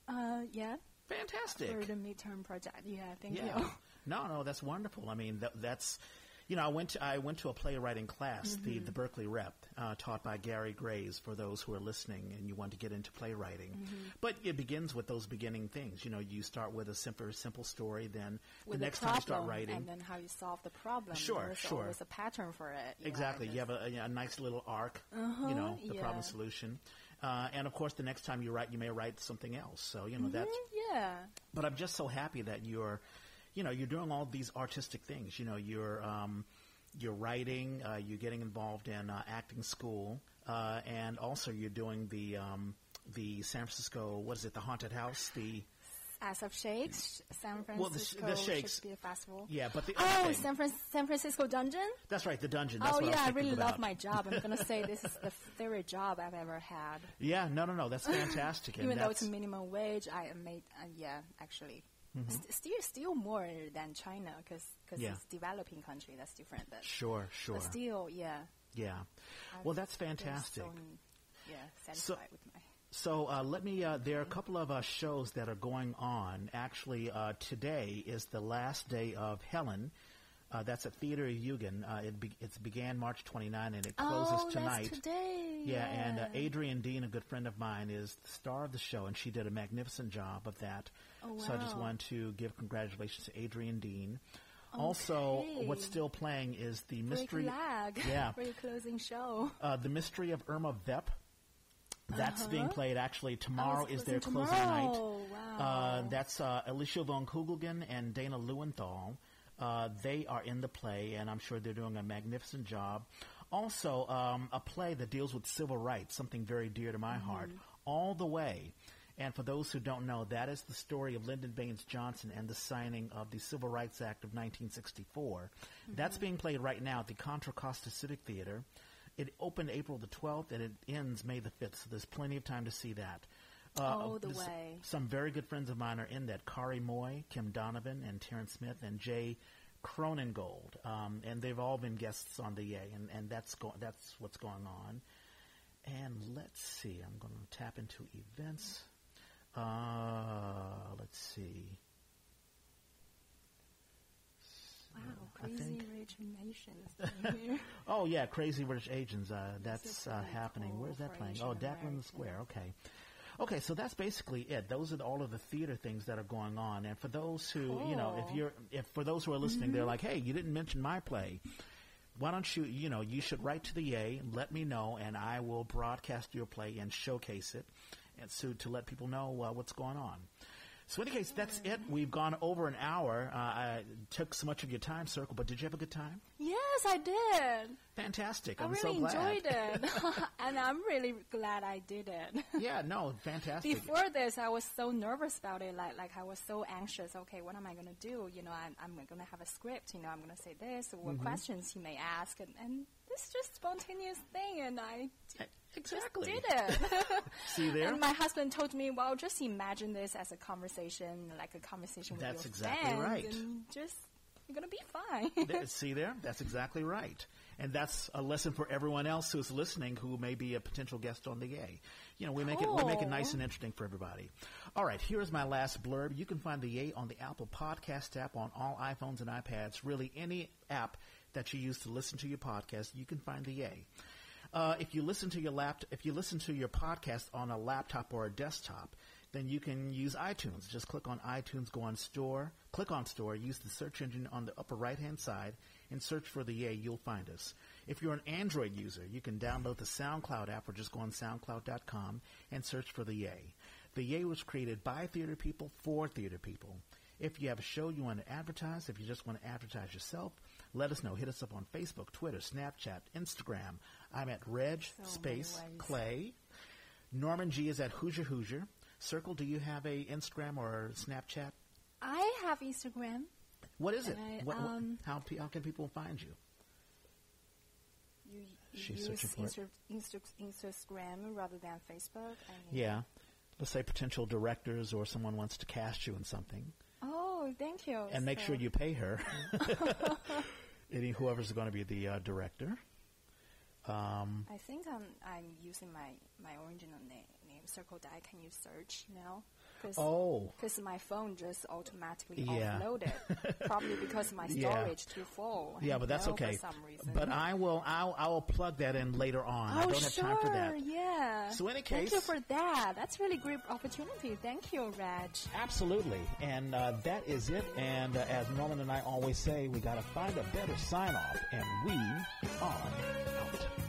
uh, yeah, Fantastic. for the midterm project. Yeah, thank Yeah. you. No, no, that's wonderful. I mean, that, that's, you know, I went to I went to a playwriting class, Mm-hmm. the the Berkeley Rep, uh, taught by Gary Graves. For those who are listening and you want to get into playwriting, Mm-hmm. but it begins with those beginning things. You know, you start with a simple simple story, then With the next time you start writing, and then how you solve the problem. Sure, There's sure. always a pattern for it. you know, exactly, you have a, a, nice little arc. you know, the yeah. problem solution, uh, and of course, the next time you write, you may write something else. So you know that's Mm, yeah. but I'm just so happy that you're, you know, you're doing all these artistic things. You know, you're um, you're writing, uh, you're getting involved in uh, acting school, uh, and also you're doing the um, the San Francisco, what is it, the haunted house, the As of Shakes, San Well, the sh- Francisco the Shakes- Shakespeare Festival. yeah, but the Oh, San, Fran- San Francisco Dungeon? that's right, the dungeon. That's oh, what yeah, I, I really love my job. I'm going to say this is the favorite job I've ever had. Yeah, no, no, no, that's fantastic. Even though that's, it's minimum wage, I made, uh, yeah, actually. St- still, still more than China because Mm-hmm. Yeah. it's developing country. That's different. But, sure, sure, but still, yeah. yeah. I've Well, that's fantastic. So, yeah, satisfied with my. So uh, let me. Uh, there are a couple of uh, shows that are going on. Actually, uh, today is the last day of Helen. Uh, that's at Theater Eugen. Uh, it be- it's began March 29 and it closes oh, tonight. that's today. Yeah, and uh, Adrienne Dean, a good friend of mine, is the star of the show, and she did a magnificent job of that. Oh, wow. So I just want to give congratulations to Adrienne Dean. Also, what's still playing is the Break mystery. lag. Yeah. For your closing show. Uh, the Mystery of Irma Vep. That's being played actually tomorrow. Uh-huh. Oh, it's is their closing closing night. tomorrow. Uh, that's uh, Alicia von Kugelgen and Dana Lewenthal. Uh, they are in the play, and I'm sure they're doing a magnificent job. Also, um, a play that deals with civil rights, something very dear to my Mm-hmm. heart, all the way. And for those who don't know, that is the story of Lyndon Baines Johnson and the signing of the Civil Rights Act of 1964. That's Mm-hmm. being played right now at the Contra Costa Civic Theater. It opened April the 12th and it ends May the 5th, so there's plenty of time to see that. Uh, All the way. Some very good friends of mine are in that. Khary Moye, Kim Donovan, and Terrance Smith, and Jay Cronengold. Um, and they've all been guests on the Yay, and, and that's, go- that's what's going on. And let's see, I'm going to tap into events. Uh, let's see. Wow. Crazy. Rich Nations. Oh yeah, Crazy Rich Asians. Uh, that's uh, happening. Where's that playing? Asian Oh, Daplin. Square. Okay. Okay, so that's basically it. Those are all of the theater things that are going on. And for those who, you know, if you're, if for those who are listening, they're like, hey, you didn't mention my play. Why don't you, you know, you should write to the Yay, let me know, and I will broadcast your play and showcase it, and so to let people know uh, what's going on. So, in any case, that's it. We've gone over an hour. Uh, I took so much of your time, Circle, but did you have a good time? yes, I did. Fantastic. I I'm really so glad. enjoyed it, and I'm really glad I did it. Yeah, no, fantastic. Before this, I was so nervous about it. Like, like I was so anxious. Okay, what am I gonna do? You know, I'm, I'm gonna have a script. You know, I'm gonna say this. What Mm-hmm. questions he may ask, and, and this just spontaneous thing, and I d- exactly. did it. See there? And my husband told me, "Well, just imagine this as a conversation, like a conversation with That's your exactly friends, right. and just you're gonna be fine." There- See there? That's exactly right. And that's a lesson for everyone else who's listening who may be a potential guest on the Yay. You know, we make it we make it nice and interesting for everybody. All right, here's my last blurb. You can find the Yay on the Apple Podcast app on all iPhones and iPads. Really, any app that you use to listen to your podcast, you can find the Yay. Uh, if you listen to your lapt- if you listen to your podcast on a laptop or a desktop, then you can use iTunes. Just click on iTunes, go on Store, click on Store, use the search engine on the upper right hand side, and search for the Yay. You'll find us. If you're an Android user, you can download the SoundCloud app or just go on SoundCloud.com and search for the Yay. The Yay was created by theater people for theater people. If you have a show you want to advertise, if you just want to advertise yourself, let us know. Hit us up on Facebook, Twitter, Snapchat, Instagram. I'm at Reg So Space. Clay. Norman G is at Hoosier Hoosier. Circle, do you have a Instagram or Snapchat? I have Instagram. What is it? I, What, what- um, how, pe- how can people find you? You, you She's use searching for. Insta- Insta- Instagram rather than Facebook. I mean, Yeah. Let's say potential directors or someone wants to cast you in something. Oh, thank you. And make sure you pay her. Any whoever's going to be the uh, director. Um, I think I'm I'm using my my original name, name circle I can use search now. Cause, oh, Because my phone just automatically Yeah. offloaded, probably because my Yeah. storage too full. yeah, but that's know, okay. For some reason. But I will. I'll, I will plug that in later on. I oh don't have sure, time for that. yeah. So in any case, thank you for that. That's really great opportunity. Thank you, Reg. Absolutely. And uh, that is it. And uh, as Norman and I always say, we got to find a better sign off. And we are out.